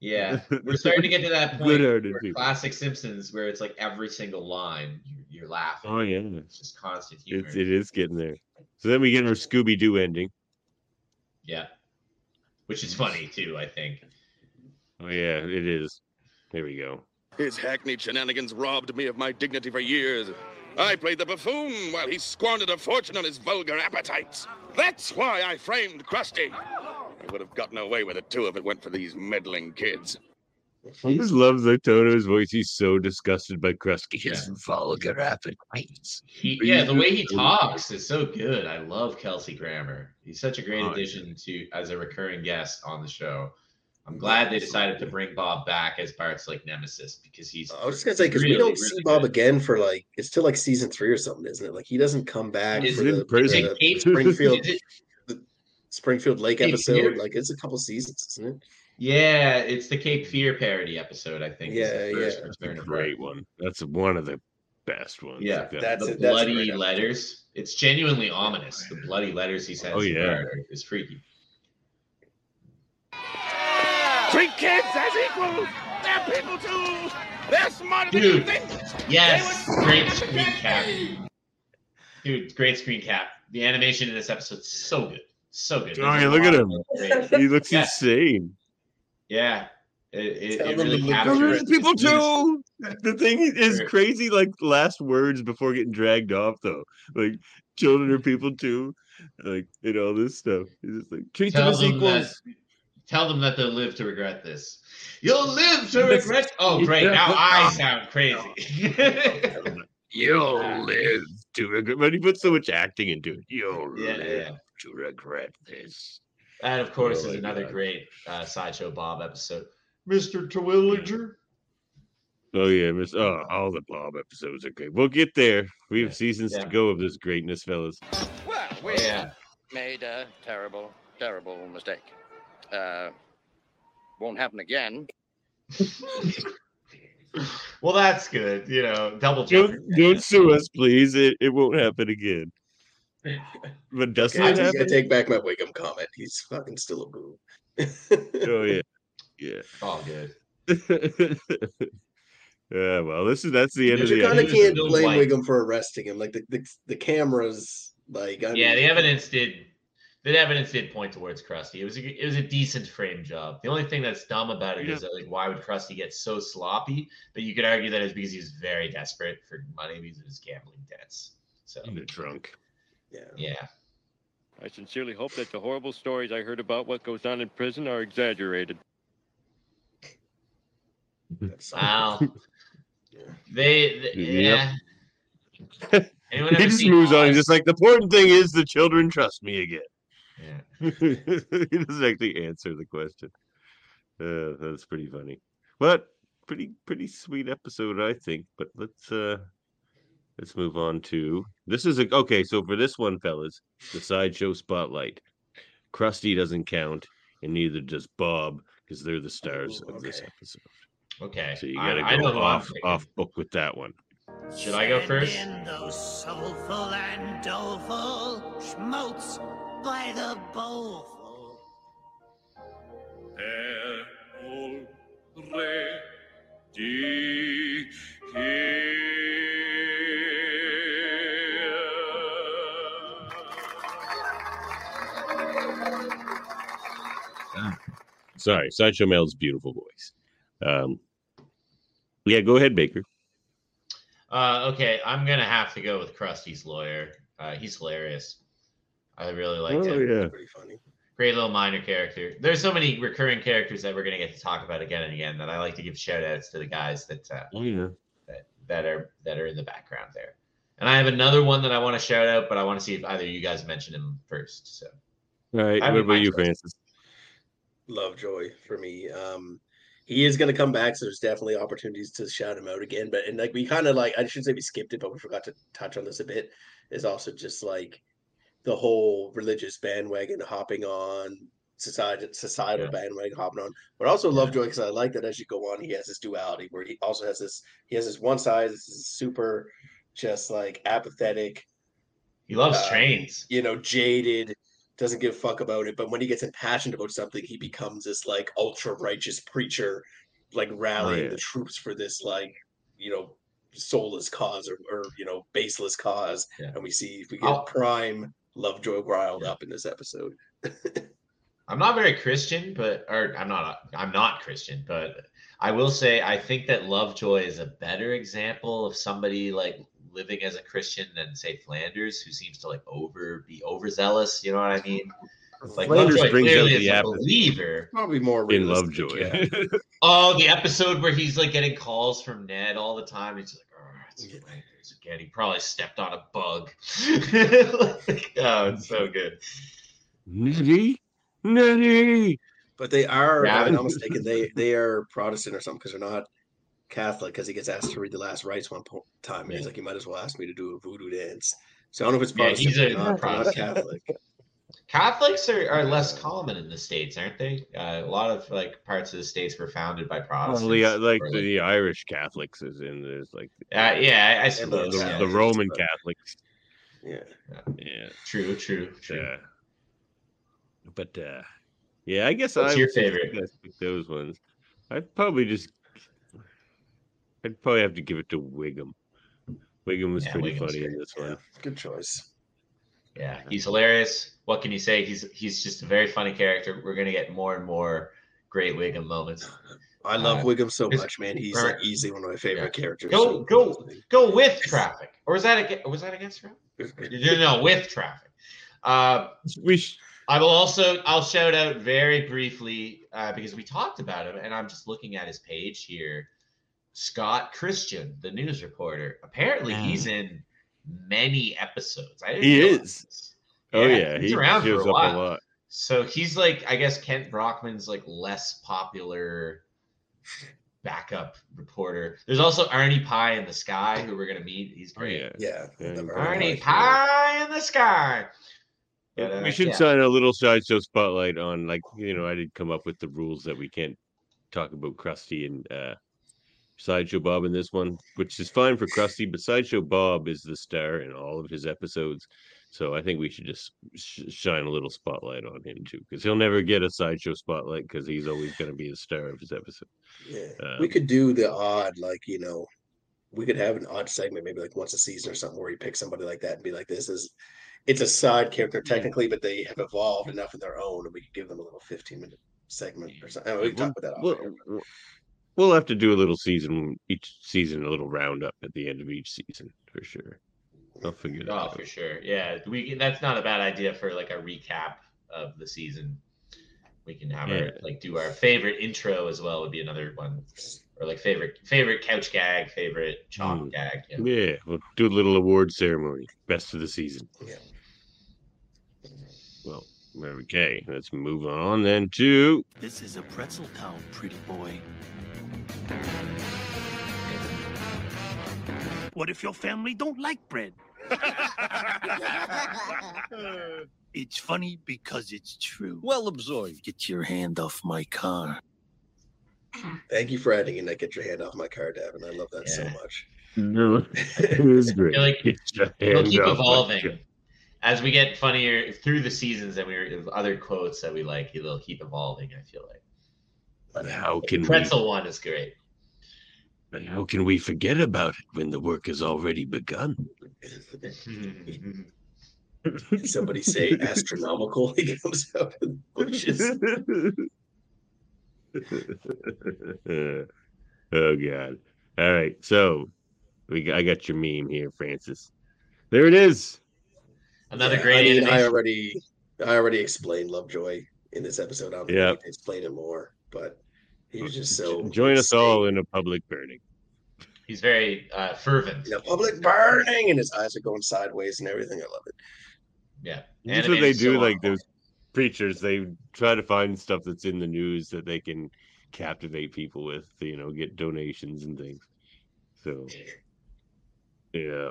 Yeah, we're starting to get to that point. Where people. classic Simpsons, where it's like every single line you're, you're laughing. Oh yeah, It's just constant humor. it's it is getting there. So then we get our Scooby Doo ending. Yeah, which is funny too. I think. Oh yeah, it is. There we go. His hackneyed shenanigans robbed me of my dignity for years. I played the buffoon while he squandered a fortune on his vulgar appetites. That's why I framed Krusty. I would have gotten away with it too if it went for these meddling kids. I just love the tone of his voice. He's so disgusted by Krusty. His Yeah. vulgar appetites. He, yeah, the way he talks is so good. I love Kelsey Grammer. He's such a great Oh, yeah. addition to as a recurring guest on the show. I'm glad they decided to bring Bob back as Bart's like nemesis because he's. I was just gonna say because we don't see Bob good. again for like it's still like season three or something, isn't it? Like he doesn't come back Is for it the, for prison? the Cape- Springfield the Springfield Lake Cape episode. Fear? Like it's a couple seasons, isn't it? Yeah, it's the Cape Fear parody episode. I think. Yeah, the yeah. That's a great one. That's one of the best ones. Yeah, Like that. That's the it, that's bloody great episode. letters. It's genuinely ominous. The bloody letters he sends Oh, yeah. Bart is freaky. Treat kids as equals. They're people too. They're smarter than you think. Yes, great screen cap. Dude, great screen cap. The animation in this episode is so good. So good. Oh, yeah, look at him. He looks Yeah. insane. Yeah. It, it, it really captures people it's really- too. The thing is crazy, like last words before getting dragged off, though. Like children are people too, like and all this stuff. It's just like treat them as them, that, equals. Tell them that they'll live to regret this. You'll live to This- regret. Oh, great. Now I sound crazy. You'll live to regret. But he put so much acting into it. You'll Yeah, live yeah. to regret this. that, of course, Oh is another God. great uh, Sideshow Bob episode. Mr. Terwilliger. Oh yeah, miss. Oh, all the Bob episodes are great. We'll get there. We have seasons yeah. to go of this greatness, fellas. Well, we Yeah. made a terrible, terrible mistake. Uh, won't happen again. Well, that's good. You know, double jump. Don't don't sue us, please. It it won't happen again. But doesn't Okay, I'm it just gonna take back my Wiggum comment. He's fucking still a boo. Oh yeah, yeah. All good. yeah. Well, this is that's the end But of you the kind of can't blame White. Wiggum for arresting him. Like the the, the cameras, like I Yeah, mean, the evidence did. The evidence did point towards Krusty. It was a, it was a decent frame job. The only thing that's dumb about it is that like why would Krusty get so sloppy? But you could argue that it's because he was very desperate for money because of his gambling debts. So in the trunk. Yeah. yeah, I sincerely hope that the horrible stories I heard about what goes on in prison are exaggerated. that's wow. they, they Yep. yeah. Anyone he just seen moves on. He's just like the important thing is the children trust me again. Yeah. he doesn't actually answer the question. Uh, that's pretty funny, but pretty pretty sweet episode, I think. But let's uh let's move on to this is a okay. So for this one, fellas, the sideshow spotlight. Krusty doesn't count, and neither does Bob because they're the stars Ooh, of this episode. Okay. So you gotta know go I'm off off book with that one. Should I go first? In those soulful and doleful schmotes by the bowlful. Sorry, Sideshow Mel's beautiful voice. Um, yeah, go ahead, Baker. Uh, okay, I'm gonna have to go with Krusty's lawyer. Uh, he's hilarious. I really liked Oh him. yeah, pretty funny. Great little minor character. There's so many recurring characters that we're gonna get to talk about again and again that I like to give shout outs to the guys that uh, oh yeah. that that are that are in the background there. And I have another one that I want to shout out, but I want to see if either you guys mention him first. So All right, I what about you, choice. Francis? Lovejoy for me. Um, he is going to come back, so there's definitely opportunities to shout him out again. But and like we kind of like I shouldn't say we skipped it, but we forgot to touch on this a bit. Is also just like the whole religious bandwagon hopping on society societal Yeah. bandwagon hopping on, but also Lovejoy because I like that as you go on, he has this duality where he also has this he has this one side this is super just like apathetic he loves Uh, trains. you know, jaded, doesn't give a fuck about it. But when he gets impassioned about something, he becomes this like ultra righteous preacher, like rallying yeah. the troops for this like you know soulless cause or, or you know baseless cause. Yeah. And we see if we get I'll- prime Lovejoy riled up in this episode. I'm not very Christian, but or I'm not I'm not Christian, but I will say I think that Lovejoy is a better example of somebody like living as a Christian than say Flanders, who seems to like over be overzealous. You know what I mean? Like Flanders Lovejoy brings out clearly the is a believer. Probably more in Lovejoy. yeah. Oh, the episode where he's like getting calls from Ned all the time. He's like, oh, it's Flanders again. He probably stepped on a bug. Like, oh, it's so good. Nettie, Nettie. But they are, if I'm not mistaken, they they are Protestant or something because they're not Catholic. Because he gets asked to read the last rites one po- time, and he's like, "You might as well ask me to do a voodoo dance." So I don't know if it's Yeah, Protestant he's or a not, they're not Catholic. Catholics are, are less common in the states, aren't they? Uh, a lot of like parts of the states were founded by Protestants. Well, the, uh, like or, the Irish Catholics is in there's like Uh, yeah, I, I the, suppose. the, yeah. the Roman Catholics. Yeah. Yeah. True, true, true. Yeah. But uh yeah, I guess What's I your favorite? pick those ones. I'd probably just I'd probably have to give it to Wiggum. Wiggum was Yeah, pretty Wiggum's funny in this one. Good choice. Yeah, he's hilarious. What can you say? He's he's just a very funny character. We're gonna get more and more great Wiggum moments. I love Uh, Wiggum so much, man. He's Right. like easily one of my favorite characters. Go So- go go with traffic, or was that against? Was that against traffic? No, no, with traffic. Uh, we sh- I will also I'll shout out very briefly uh, because we talked about him, and I'm just looking at his page here. Scott Christian, the news reporter. Apparently, he's in many episodes. I He is. this. Oh yeah, he's he around for shows a up while. a lot. So he's like, I guess Kent Brockman's like less popular backup reporter. There's also Arnie Pye in the Sky, who we're gonna meet. He's great. Oh, yeah. Yeah. Arnie Pye in the Sky. But, uh, we should yeah. sign a little sideshow spotlight on like you know I did come up with the rules that we can't talk about Krusty and uh Sideshow Bob in this one, which is fine for Krusty, but Sideshow Bob is the star in all of his episodes. So I think we should just sh- shine a little spotlight on him too, because he'll never get a sideshow spotlight because he's always going to be the star of his episode. Yeah. Um, we could do the odd, like, you know, we could have an odd segment, maybe like once a season or something, where you pick somebody like that and be like, this is, it's a side character technically, but they have evolved enough of their own, and we could give them a little 15 minute segment or something. We can talk about that. off We'll, air. We'll- we'll have to do a little season each season, a little roundup at the end of each season for sure. I'll figure that Oh, out. for sure. Yeah, we that's not a bad idea for like a recap of the season. We can have our like do our favorite intro as well would be another one, or like favorite favorite couch gag, favorite chalk Mm. gag. Yeah. Yeah, we'll do a little award ceremony. Best of the season. Yeah. Well, okay, let's move on then to This is a pretzel town, pretty boy. What if your family don't like bread? it's funny because it's true. Well absorbed. Get your hand off my car. Thank you for adding in that. Get your hand off my car, Davan. I love that so much. No, it was great. feel like Get your It'll keep off my evolving car. as we get funnier through the seasons, and we're other quotes that we like. They'll keep evolving. I feel like. But how can we? Pretzel one is great. But how can we forget about it when the work has already begun? Did somebody say astronomical? He comes out of the bushes. oh god! All right, so we got, I got your meme here, Francis. There it is. Another Yeah, great I mean, I already, I already explained Lovejoy in this episode. I don't Yeah. need to explain it more, but he was just so. Join us all in a public burning. He's very uh, fervent. in a public burning, and his eyes are going sideways and everything. I love it. Yeah. That's what they do. so like those preachers, they try to find stuff that's in the news that they can captivate people with. You know, get donations and things. So, yeah,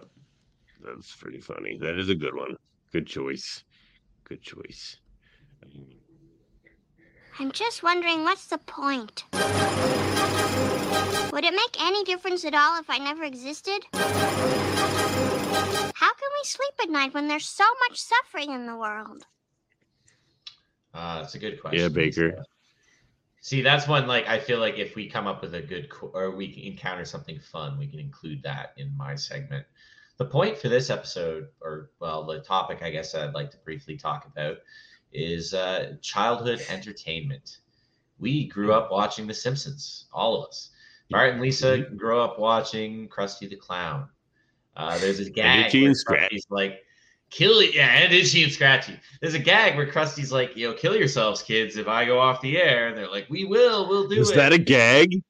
that's pretty funny. That is a good one. Good choice. Good choice. I'm just wondering what's the point? Would it make any difference at all if I never existed? How can we sleep at night when there's so much suffering in the world? Uh, it's a good question. Yeah, Baker. See, that's one like I feel like if we come up with a good qu- or we encounter something fun, we can include that in my segment. The point for this episode, or well, the topic I guess I'd like to briefly talk about is uh, childhood entertainment. We grew up watching The Simpsons, all of us. Bart and Lisa grew up watching Krusty the Clown. Uh, there's a gag where Krusty's like, "Kill it!" Yeah, and Itchy and Scratchy. There's a gag where Krusty's like, "Yo, kill yourselves, kids, if I go off the air." And they're like, "We will, we'll do Is it." that a gag?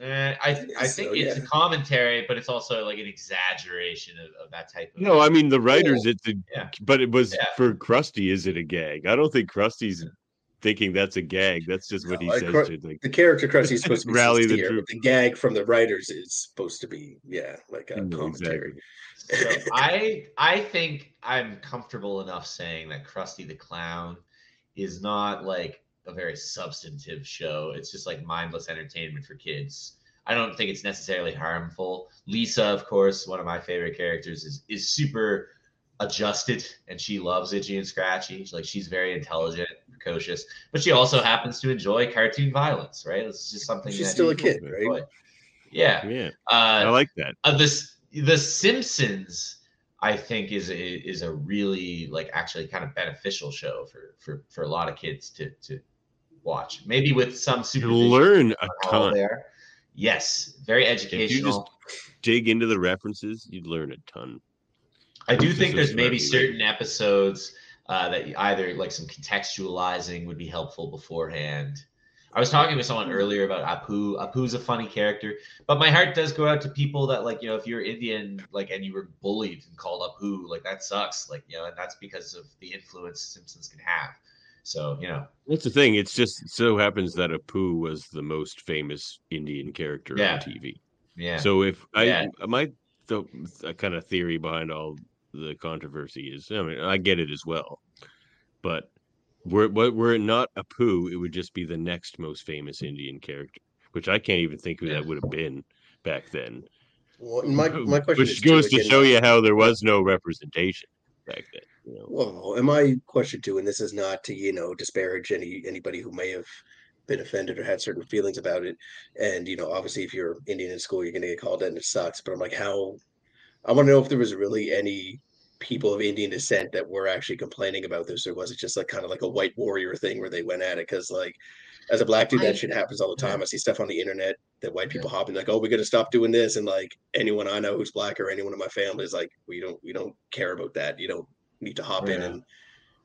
Eh, I th- I think So, it's yeah. a commentary, but it's also like an exaggeration of, of that type of. No, I mean the writers. Cool. It's a, Yeah. but it was Yeah. for Krusty. Is it a gag? I don't think Krusty's thinking that's a gag. That's just what he I says cr- to like The character Krusty is supposed to be Rally the sincere, but troops. the gag from the writers is supposed to be, yeah, like a No, commentary. So I I think I'm comfortable enough saying that Krusty the Clown is not like a very substantive show. It's just like mindless entertainment for kids. I don't think it's necessarily harmful. Lisa, of course, one of my favorite characters, is is super adjusted and she loves Itchy and Scratchy. She's like she's very intelligent, precocious, but she also happens to enjoy cartoon violence, right? It's just something She's that still a people kid, right? enjoy. Yeah. yeah. Uh, I like that. uh, this the Simpsons, I think, is a, is a really like actually kind of beneficial show for for for a lot of kids to to watch. Maybe with some supervision. learn a ton. they are. Yes, very If you just educational. dig into the references, you'd learn a ton. I do This think there's maybe certain episodes uh, that either like some contextualizing would be helpful beforehand. I was talking with someone earlier about Apu. Apu's a funny character, but my heart does go out to people that like you know if you're Indian like and you were bullied and called Apu like that sucks like you know and that's because of the influence Simpsons can have. So you know That's the thing. It's just so happens that Apu was the most famous Indian character Yeah. on TV. yeah. So if I Yeah. my the, the kind of theory behind all the controversy is, I mean, I get it as well, but were were were it not Apu, it would just be the next most famous Indian character, which I can't even think who that would have been back then. Well, my my question Which too, goes to again, show you how there was no representation back then. You know? Well, and my question too, and this is not to you know disparage any anybody who may have been offended or had certain feelings about it. And you know, obviously, if you're Indian in school, you're gonna get called out, and it sucks. But I'm like, how? I want to know if there was really any people of Indian descent that were actually complaining about this, or was it just like kind of like a white warrior thing where they went at it? Because like, as a black dude, I- that shit happens all the time. I see stuff on the internet that white people hop in like, oh, we got to stop doing this, and like anyone I know who's black or anyone in my family is like, we don't we don't care about that. You don't need to hop in and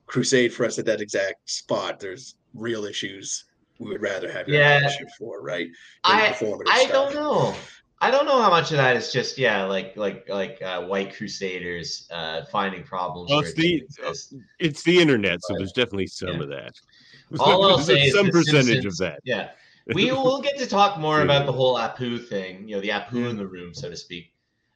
crusade for us at that exact spot. There's real issues we would rather have your Yeah. attention for, right? I I stuff. don't know. I don't know how much of that is just yeah, like like like uh, white crusaders uh, finding problems. Well, it's the doesn't it's the internet, so there's definitely some of that. All I'll say is some The percentage Simpsons- of that. Yeah, we will get to talk more about the whole Apu thing. You know, the Apu in the room, so to speak.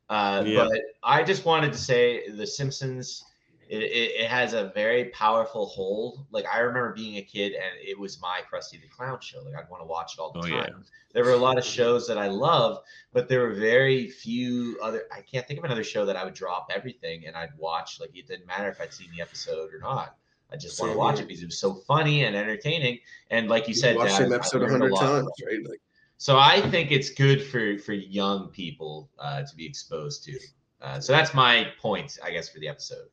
Uh, Yeah. But I just wanted to say The Simpsons. It, it, it has a very powerful hold. Like I remember being a kid, and it was my Krusty the Clown show. Like I'd want to watch it all the Oh, time. yeah. There were a lot of shows that I loved, but there were very few other. I can't think of another show that I would drop everything and I'd watch. Like it didn't matter if I'd seen the episode or not. I just want to watch it because it was so funny and entertaining. And like you said, watch Daz, same episode a hundred times, right? Like, So I think it's good for for young people uh, to be exposed to. Uh, so that's my point, I guess, for the episode.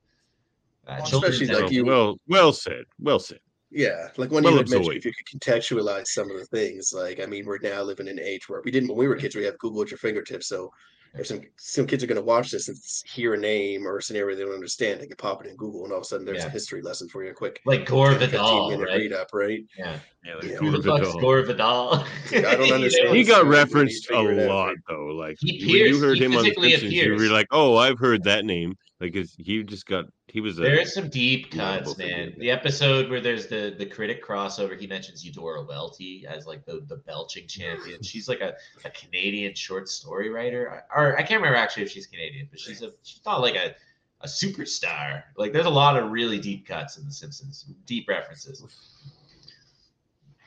Uh, Well, especially, like, you- well, well said. Well said. Yeah, like when Well you mentioned if you could contextualize some of the things, like I mean, we're now living in an age where we didn't when we were kids, we have Google at your fingertips. So if some some kids are going to watch this and hear a name or a scenario they don't understand, they can pop it in Google, and all of a sudden there's Yeah. a history lesson for you, quick. Like Gore Vidal, right? read up, right? Yeah. Yeah, Yeah. Who the Gore fuck's Vidal. Gore Vidal? I don't understand. He got So, when you referenced a figure out, lot right? though. Like He when appears- you heard he him on The physically Simpsons, you were like, "Oh, I've heard that name." Like 'cause he just got he was a There's some deep lovable cuts, figure. man. The episode where there's the the critic crossover, he mentions Eudora Welty as like the the belching champion. She's like a, a Canadian short story writer, I- or I can't remember actually if she's Canadian, but she's a she's not like a a superstar. Like there's a lot of really deep cuts in The Simpsons, deep references.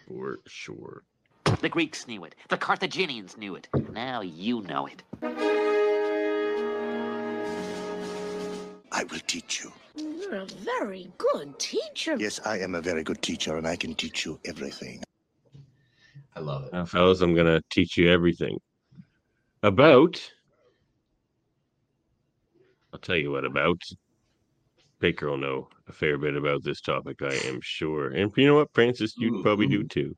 for sure. The Greeks knew it. The Carthaginians knew it. Now you know it. I will teach you. You're a very good teacher. Yes, I am a very good teacher, and I can teach you everything. I love it. Now, fellas, I'm gonna teach you everything about. I'll tell you what about. Baker will know a fair bit about this topic, I am sure. And you know what, Francis, you probably do too.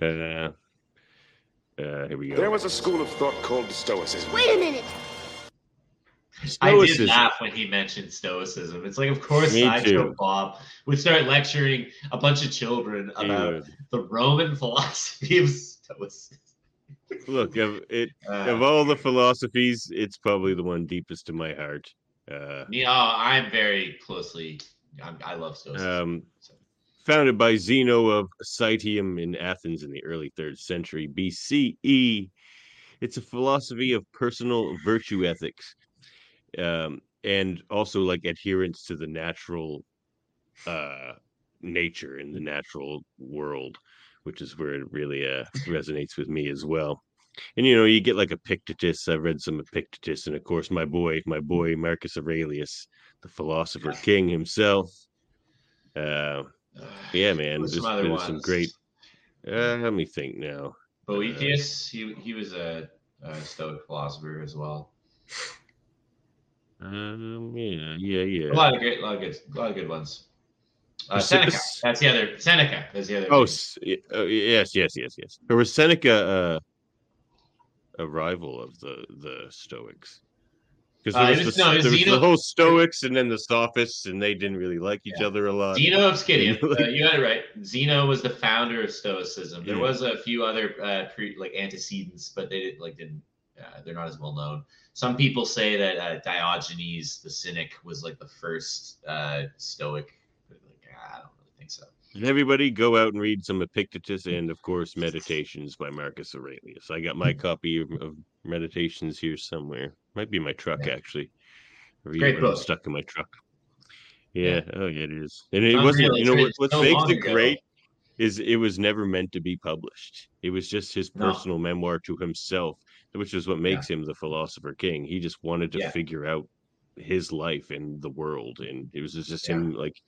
Uh, uh, here we go. There was a school of thought called Stoicism. Wait a minute. I did laugh when he mentioned stoicism. It's like, of course, Me Sideshow too. Bob would start lecturing a bunch of children about the Roman philosophy of stoicism. Look, of it Uh, of all the philosophies, it's probably the one deepest to my heart. Uh, You know, I'm very closely. I'm, I love stoicism. um, founded by Zeno of Citium in Athens in the early third century BCE. It's a philosophy of personal virtue ethics, um, and also like adherence to the natural uh, nature in the natural world, which is where it really uh, resonates with me as well. And you know, you get like Epictetus. I've read some Epictetus, and of course, my boy, my boy Marcus Aurelius, the philosopher king himself. Uh, yeah, man, there's some been some great. Uh, let me think now. Boethius, he he was a, a Stoic philosopher as well. Um, yeah, yeah, yeah. A lot of great, a lot of good, a lot of good ones. Uh? Seneca, that's the other. Seneca, that's the other. Oh, big- s- y- oh, yes, yes, yes, yes. Or was Seneca uh, a rival of the the Stoics? Because Uh, there it was, the, no, there was the whole Stoics and then the Sophists, and they didn't really like each other a lot. Zeno of like, uh, you got it right. Zeno was the founder of Stoicism. There Yeah. was a few other uh, pre, like antecedents, but they didn't like didn't. Uh, they're not as well known. Some people say that uh, Diogenes the Cynic was like the first uh, Stoic. But, like, I don't really think so. And everybody go out and read some Epictetus and, of course, Meditations by Marcus Aurelius. I got my copy of, of Meditations here somewhere. Might be in my truck, actually. Great it when I'm book. stuck in my truck. Yeah, oh yeah, it is. And it wasn't. You know what? What so makes it great is it was never meant to be published. It was just his No. personal memoir to himself, which is what makes him the philosopher king. He just wanted to Yeah. figure out his life and the world, and it was just Yeah. him like,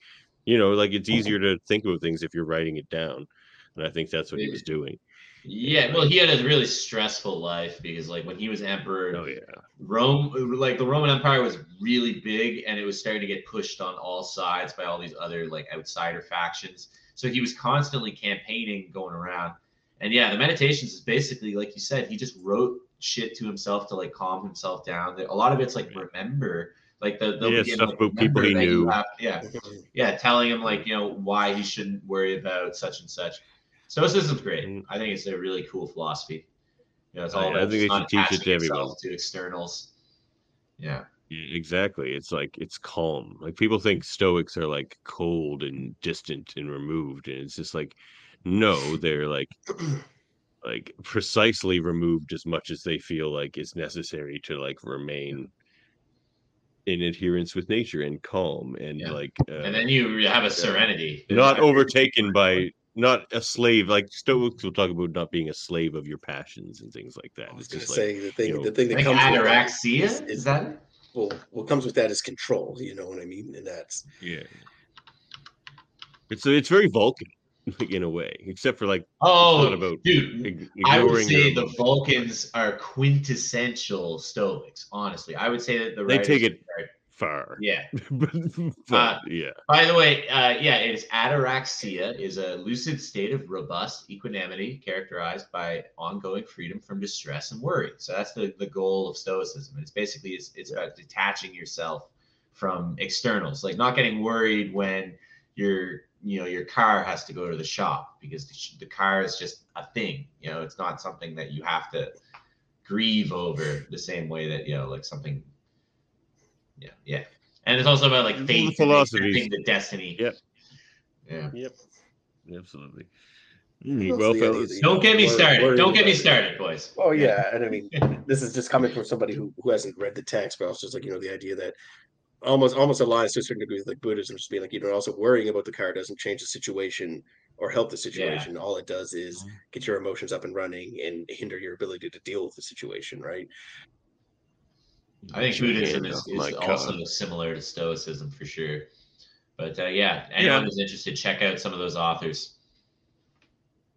you know, like it's mm-hmm. easier to think about things if you're writing it down, and I think that's what he was doing. Yeah, well, he had a really stressful life because, like, when he was emperor, Oh yeah, Rome, like the Roman Empire, was really big, and it was starting to get pushed on all sides by all these other like outsider factions. So he was constantly campaigning, going around, and yeah, the meditations is basically like you said, he just wrote shit to himself to like calm himself down. A lot of it's like remember, like the they'll Yeah, stuff like, people he remember that you knew. have- yeah, yeah, telling him like you know why he shouldn't worry about such and such. Stoicism's great. Mm. I think it's a really cool philosophy. You know, it's all yeah, I about think they should teach it to everyone. to externals. Yeah. Yeah, exactly. It's like it's calm. Like people think Stoics are like cold and distant and removed, and it's just like, no, they're like, like precisely removed as much as they feel like is necessary to like remain in adherence with nature and calm and like, uh, And then you have a serenity. not overtaken by not a slave. Like Stoics will talk about not being a slave of your passions and things like that. It's just like say the thing you know, the thing that Like comes with that ataraxia? is, Is that well what comes with that is control you know what i mean and that's Yeah. It's it's very Vulcan in a way, except for like Oh, about dude, I would say the. Vulcans are quintessential Stoics. Honestly, I would say that the They take it are- far. Yeah. but, Uh, yeah. By the way, uh, yeah, it's ataraxia is a lucid state of robust equanimity characterized by ongoing freedom from distress and worry. So that's the, the goal of Stoicism. It's basically it's, it's about detaching yourself from externals, like not getting worried when your you know your car has to go to the shop because the, the car is just a thing. You know, it's not something that you have to grieve over the same way that you know like something. Yeah, yeah. And it's also about like Well, faith, the and the destiny. Yep. Yeah. Yep. Absolutely. Well, Mm, well, the fellas, Don't get me worry- started. worrying Don't get me started, boys. Oh yeah, and I mean, this is just coming from somebody who, who hasn't read the text, but also just like you know the idea that almost almost aligns to a certain degree with like Buddhism, just being like you know also worrying about the car doesn't change the situation or help the situation. All it does is Mm-hmm. get your emotions up and running and hinder your ability to deal with the situation, right? I think Buddhism is, is car. also similar to Stoicism for sure. But uh, yeah, anyone Yeah. who's interested, check out some of those authors.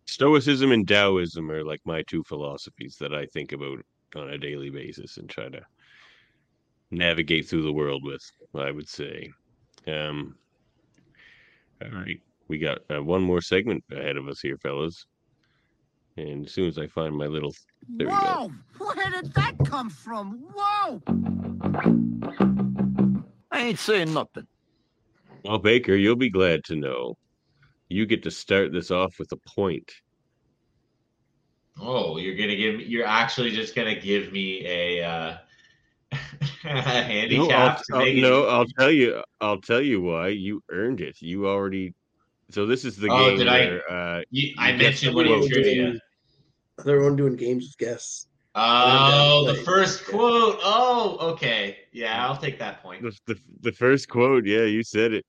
Stoicism and Taoism are like my two philosophies that I think about on a daily basis and try to navigate through the world with. I would say. Um, all right, we got uh, one more segment ahead of us here, fellas. And as soon as I find my little, there we go. Whoa! Where did that come from? Whoa! I ain't saying nothing. Well, Baker, you'll be glad to know you get to start this off with a point. Oh, you're gonna give me? You're actually just gonna give me a, uh, a No. I'll, I'll- no. I'll tell you. I'll tell you why. You earned it. You already. So this is the Oh, game did I- where uh, You- I guess mentioned the one of your quote. trivia. They're on doing games with guests. Oh, the like- first quote. Oh, okay. Yeah, I'll take that point. The, the, the first quote, yeah, you said it.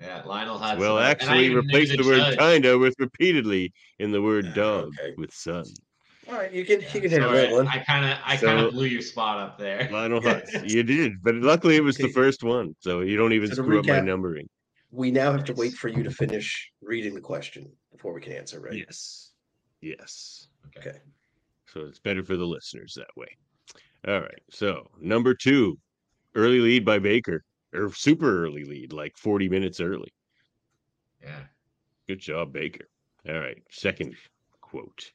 Yeah, Lionel had. Well, some- and I actually, even knew replace the, the word kinda with repeatedly in the word dog with son. All right, you can you can handle Sorry, that one. I kind of, I So- kind of blew your spot up there. Lionel Hutz, you did, but luckily it was the first one, so you don't even So to screw up my numbering. We now have to wait for you to finish reading the question before we can answer, right? Yes. Yes. Okay. So it's better for the listeners that way. All right. So number two, early lead by Baker, or super early lead, like 40 minutes early. Yeah. Good job, Baker. All right. Second quote.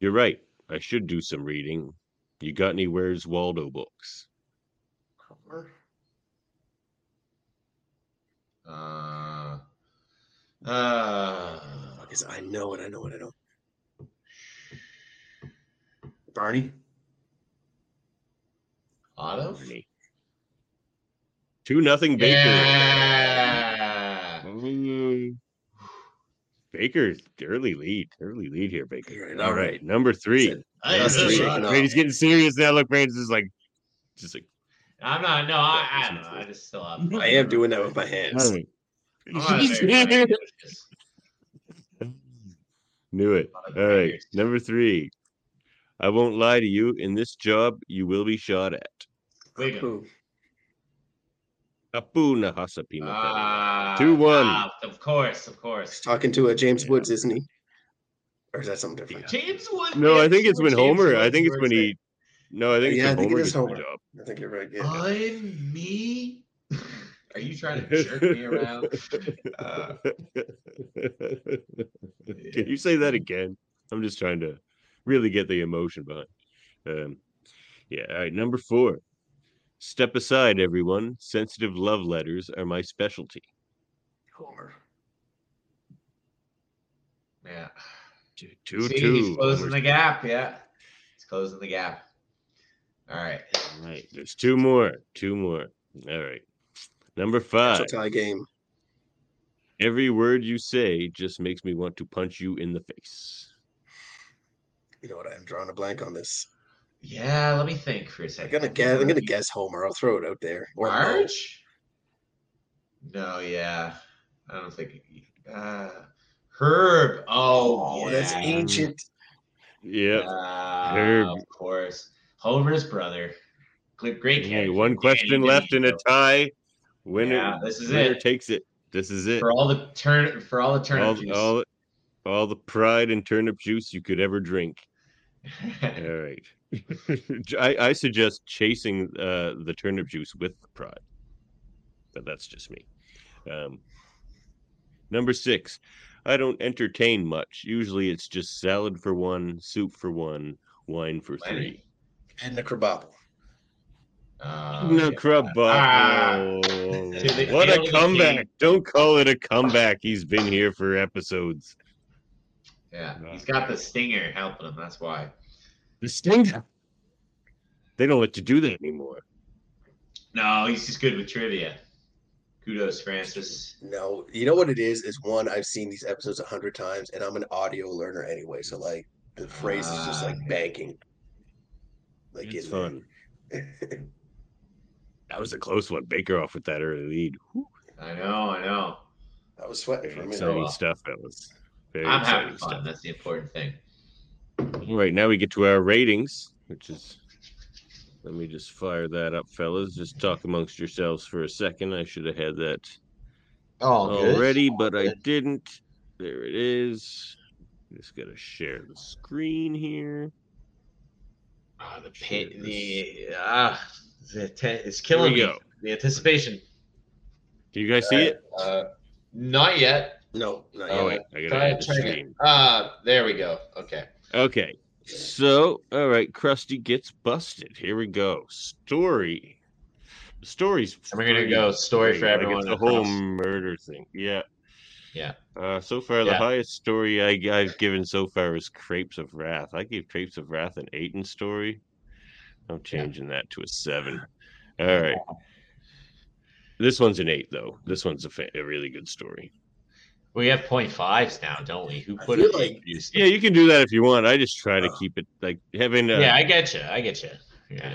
You're right. I should do some reading. You got any Where's Waldo books? Cover. Uh, uh, Because I know it, I know it, I know. Barney? Otto? Two nothing Baker. Yeah. Baker, early lead, early lead here, Baker. Right, all all right, right. number three. Said, That's three. shut No. Brady's getting serious now. Look, Brady's just like, just like, I'm not. No, I, I don't know. I just still have. I am doing that with my hands. all right. I'm not very good at this. Knew it. All right, number three. I won't lie to you. In this job, you will be shot at. Wait a minute. Ooh, Apu Nahasa Peanut Butter. Ah, Two one. ah, of course, of course. He's talking to a James Woods, isn't he? Or is that something different? James Woods. No, I think it's when James Homer. I think it's when works he. No, I think Yeah, it's when think Homer is Homer. job. I think you're right. there. Yeah. I'm me. Are you trying to jerk me around? Uh, Can you say that again? I'm just trying to really get the emotion behind. Um, yeah. All right. Number four. Step aside, everyone. Sensitive love letters are my specialty. Homer. yeah. Two, two, See, two. he's closing Homer's- the gap. Yeah, he's closing the gap. All right. All right. There's two more. Two more. All right. Number five. That's a tie game. Every word you say just makes me want to punch you in the face. You know what? I'm drawing a blank on this. Yeah, let me think for a I'm second. gonna guess. I'm gonna guess Homer. I'll throw it out there. Or Moe. Marge? No, yeah. I don't think. Uh, Herb. Oh, Oh, yeah. that's ancient. Yep. Ah, Herb. Of course. Homer's brother. Great, great Okay, character. one question Danny left in a tie. Winner, Yeah, this is winner it. takes it. This is it. For all the turn for all the turnip all, juice. all, all the pride and turnip juice you could ever drink. All right. I, I suggest chasing uh, the turnip juice with the pride, but that's just me. Um, number six, I don't entertain much. Usually it's just salad for one, soup for one, wine for three. And the Krabappel. Oh, No yeah. crab Ah. What a comeback. king. Don't call it a comeback. He's been here for episodes. Yeah, he's got the stinger helping him. That's why. The stinger. They don't let you do that anymore. No, he's just good with trivia. Kudos, Francis. No, you know what it is? Is one I've seen these episodes a hundred times, and I'm an audio learner anyway. So like the phrase is just like Ah. banking. Like It's fun. That was a close one. Baker off with that early lead. Whew. I know, I know. I was sweating for a minute. Exciting well. stuff, fellas. Very I'm having fun. stuff. That's the important thing. All right, now we get to our ratings, which is. Let me just fire that up, fellas. Just talk amongst yourselves for a second. I should have had that Oh, good. already, but I didn't. There it is. Just gotta share the screen here. Ah, the pit, the ah, the te- it's killing me. go. The anticipation. Do you guys see it? Uh, not yet. No, not Oh yet. wait, I gotta Try, add the try again. Uh, there we go. Okay. Okay. So, all right, Krusty gets busted. Here we go. Story. Stories. And we're gonna go story for. Like, everyone it's the whole murder thing. Yeah. Yeah. Uh, so far, the Yeah. highest story I, I've given so far is Crepes of Wrath. I gave Crepes of Wrath an eight in story. I'm changing that to a seven. All right. This one's an eight, though. This one's a, fa- a really good story. We have point fives now, don't we? Who put it? like- Yeah, you can do that if you want. I just try to keep it like having. Uh, yeah, I get you. I get you. Yeah.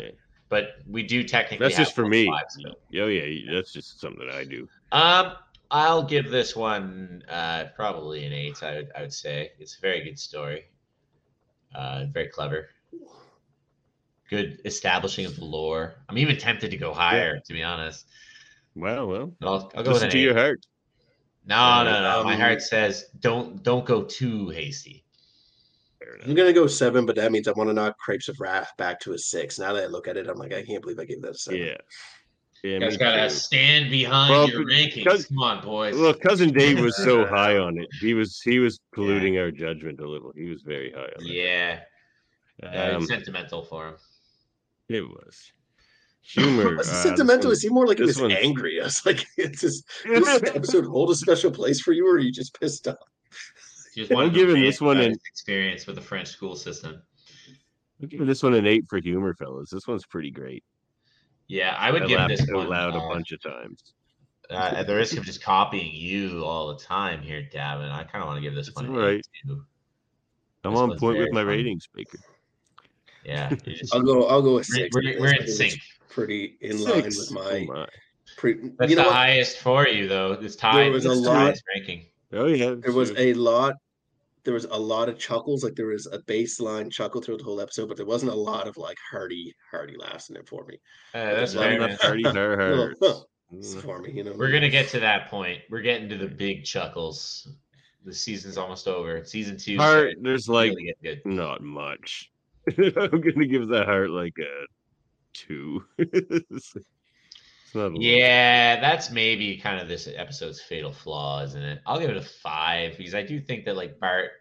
But we do technically. that's have just for me. fives, though. Oh yeah, that's just something that I do. Um, I'll give this one uh probably an eight. I would I would say it's a very good story. Uh, very clever. Good establishing of the lore. I'm even tempted to go higher, to be honest. Well, well, I'll, I'll go with listen an to eight. your heart. No, no, no. My Um, heart says don't don't go too hasty. I'm gonna go seven, but that means I want to knock Crepes of Wrath back to a six. Now that I look at it, I'm like, I can't believe I gave that a seven. Yeah. Yeah, You guys gotta too. stand behind Well, your rankings. because- Come on, boys. Look, cousin Dave was so high on it. He was he was polluting our judgment a little. He was very high on it. Yeah. Uh, Um, it's sentimental for him. It was humor. Was he uh, sentimental? one- Is he more like he this was one's- angry? I was like, it's just this episode hold a special place for you, or are you just pissed off? Just I'm giving this one about an- experience with the French school system. I'm giving this one an eight for humor, fellas. This one's pretty great. Yeah, I would I give laughed this out one loud a bunch of times. uh, at the risk of just copying you all the time here, Davan. I kind of want to give this It's one an all right. eight too. I'm This on point with my fun. ratings, Baker. Yeah, just- I'll go. I'll go with We're- we're- we're in I think it's sync. Pretty in line Six. with Oh my. my. Pre, that's you know the what? highest for you, though. It's There tied. was a lot- ranking. Oh yeah. There was a lot. There was a lot of chuckles. Like there was a baseline chuckle throughout the whole episode, but there wasn't a lot of like hearty, hearty laughs in it for me. Uh, that's There's fair. enough hearty har Little, hars. huh, Mm. for me, you know. We're gonna get to that point. We're getting to the big chuckles. The season's almost over. Season two. Heart, there's like really good. not much. I'm gonna give the heart like a two. it's not a lot. Yeah, that's maybe kind of this episode's fatal flaw, isn't it? I'll give it a five because I do think that like Bart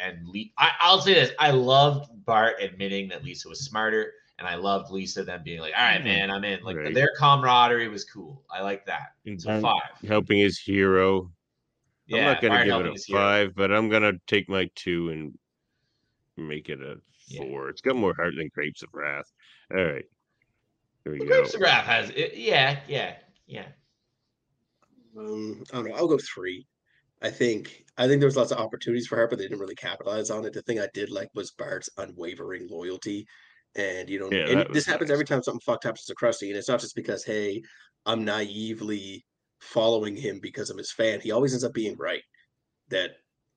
and Lisa. I, I'll say this: I loved Bart admitting that Lisa was smarter, and I loved Lisa then being like, "All right, mm-hmm. man, I'm in." Like Right. their camaraderie was cool. I like that. So And five. Helping his hero. I'm Yeah, not gonna Bart give it a his hero. five, but I'm gonna take my two and make it a Yeah. four. It's got more heart than Grapes of Wrath. All right. Here we The go. Grapes has it. Yeah, yeah, yeah. Um, I don't know. I'll go three. I think I think there was lots of opportunities for her, but they didn't really capitalize on it. The thing I did like was Bart's unwavering loyalty, and you know, Yeah, and this was happens every time something fucked happens to Krusty, and it's not just because hey, I'm naively following him because I'm his fan. He always ends up being right that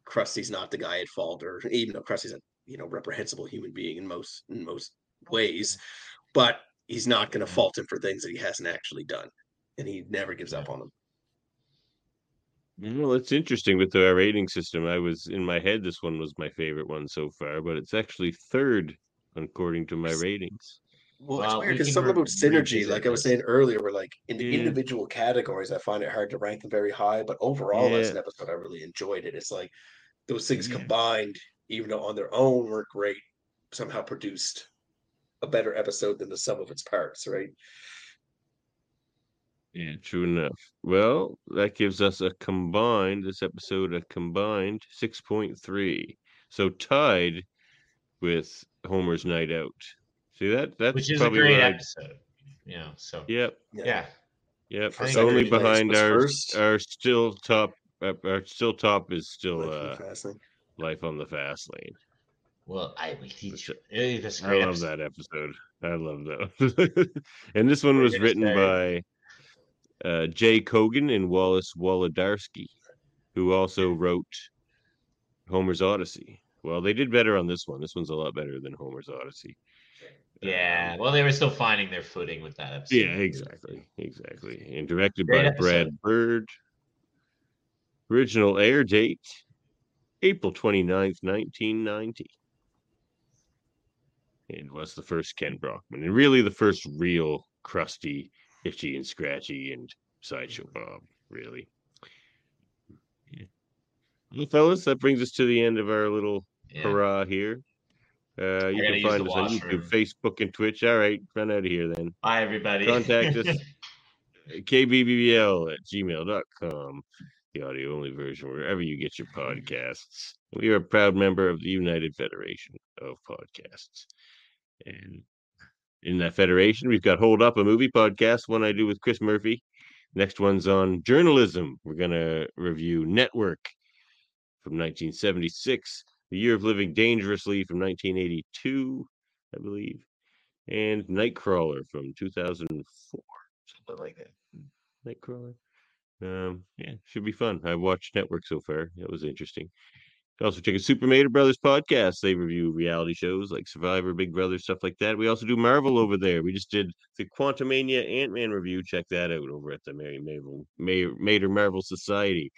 Krusty's not the guy at fault, or even though Krusty's a you know reprehensible human being in most in most ways, but he's not going to fault him for things that he hasn't actually done, and he never gives up on them. Well, it's interesting with the rating system. I was in my head, this one was my favorite one so far, but it's actually third according to my ratings. Well, it's Well, weird because can something about synergy, like I was saying earlier, were like in the Yeah. individual categories, I find it hard to rank them very high. But overall, as an episode, I really enjoyed it. It's like those things Yeah. combined, even though on their own weren't great, somehow produced a better episode than the sum of its parts, right? Yeah, true enough. Well, that gives us a combined, this episode, a combined 6.3. So tied with Homer's Night Out. See that? That's Which is a probably great episode. You know, so Yep. yeah. Yep. For It's second only behind our first. our still top. Our still top is still uh, the Fast Lane. Life on the Fast Lane. Well, I we teach. A I great love episode. that episode. I love that. and this one was written by uh, Jay Kogan and Wallace Wolodarsky, who also wrote Homer's Odyssey. Well, they did better on this one. This one's a lot better than Homer's Odyssey. Yeah. Well, they were still finding their footing with that episode. Yeah, exactly, exactly. And directed Great by Brad. Bird. Original air date April 29th, 1990. And was the first Kent Brockman, and really the first real Krusty, itchy, and scratchy, and sideshow Bob, really. Yeah. Well, fellas, that brings us to the end of our little Yeah. hurrah here. Uh, you can find us on. YouTube, Facebook, and Twitch. All right, run out of here then. Bye, everybody. Contact us kbbl at gmail.com, the audio only version, wherever you get your podcasts. We are a proud member of the United Federation of Podcasts. And in that federation, we've got Hold Up, a movie podcast, one I do with Chris Murphy. Next one's on journalism. We're going to review Network from 1976, The Year of Living Dangerously from 1982, I believe, and Nightcrawler from 2004, something like that. Nightcrawler. Um, yeah, should be fun. I've watched Network so far. That was interesting. Also, check out Super Mader Brothers podcast. They review reality shows like Survivor, Big Brother, stuff like that. We also do Marvel over there. We just did the Quantumania Ant Man review. Check that out over at the Mary Marvel May- Mader Marvel Society.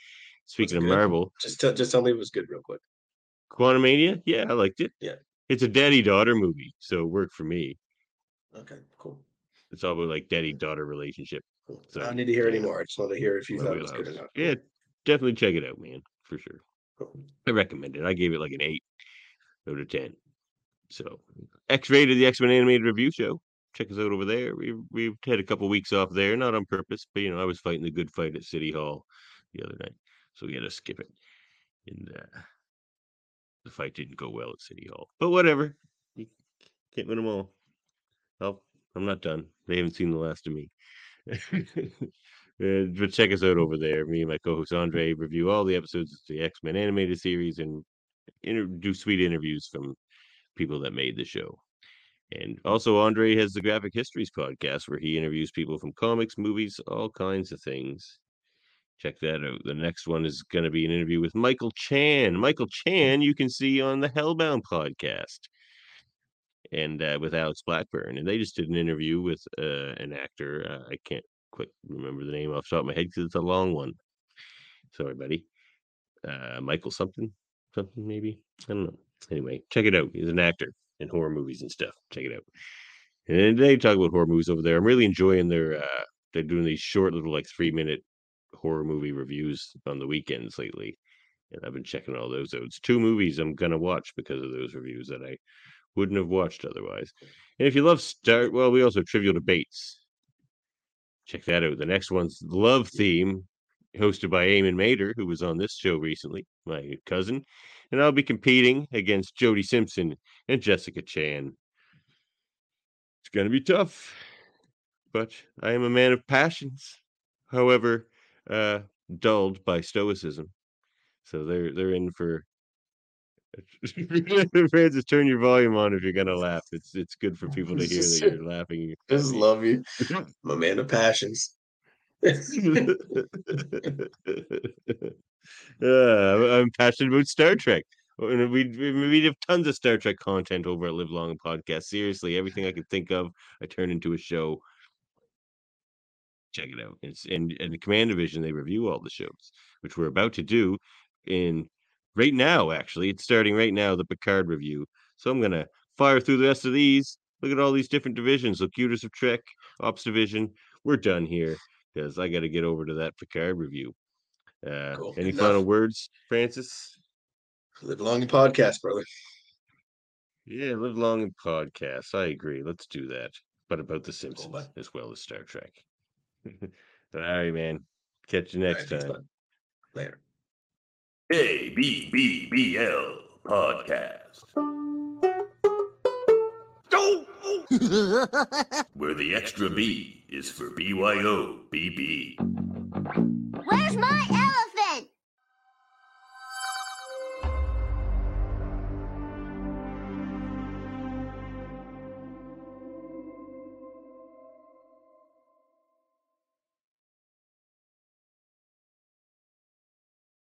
Speaking of good? Marvel, uh, Just tell, just tell me it was good real quick. Quantumania, yeah, I liked it. Yeah. It's a daddy daughter movie, so it worked for me. Okay, cool. It's all about like daddy daughter relationship. So I don't need to hear anymore. I just want to hear if you thought it was good enough. Yeah, definitely check it out, man, for sure. I recommend it. I gave it like an eight out of ten. So X rated the X Men animated review show. Check us out over there. We we've had a couple weeks off there, not on purpose, but you know I was fighting the good fight at City Hall the other night, so we had to skip it. And uh, the fight didn't go well at City Hall, but whatever. You can't win them all. Oh, I'm not done. They haven't seen the last of me. Uh, but check us out over there. Me and my co-host Andre review all the episodes of the X Men animated series and inter- do sweet interviews from people that made the show. And also, Andre has the Graphic Histories podcast where he interviews people from comics, movies, all kinds of things. Check that out. The next one is going to be an interview with Michael Chan. Michael Chan, you can see on the Hellbound podcast and uh, with Alex Blackburn. And they just did an interview with uh, an actor. Uh, I can't quite remember the name off the top of my head because it's a long one. Sorry, buddy. Uh, Michael something, something maybe. I don't know. Anyway, check it out. He's an actor in horror movies and stuff. Check it out. And they talk about horror movies over there. I'm really enjoying their. Uh, they're doing these short little like three minute horror movie reviews on the weekends lately, and I've been checking all those out. It's two movies I'm gonna watch because of those reviews that I wouldn't have watched otherwise. And if you love Star, well, we also have Trivial Debates. Check that out. The next one's Love Theme, hosted by Eamon Mader, who was on this show recently, my cousin. And I'll be competing against Jody Simpson and Jessica Chan. It's going to be tough, but I am a man of passions. However, uh, dulled by stoicism. So they're they're in for. Francis, turn your volume on if you're gonna laugh. It's it's good for people to hear that you're laughing. Just love you. I'm a man of passions. uh, I'm passionate about Star Trek. And We, we we have tons of Star Trek content over at Live Long Podcast. Seriously, everything I could think of, I turn into a show. Check it out. It's in in the Command Division. They review all the shows, which we're about to do in right now. Actually, it's starting right now. The Picard review. So I'm gonna fire through the rest of these. Look at all these different divisions. Locutus of Trek, Ops Division. We're done here because I got to get over to that Picard review. Uh, Cool. Any Enough. final words, Francis? Live long and podcast, brother. Yeah, live long and podcasts. I agree. Let's do that. But about The Simpsons bud. as well as Star Trek. All right, man. Catch you next thanks, time. Later. KBBBL Podcast. Where the extra B is for BYO BB.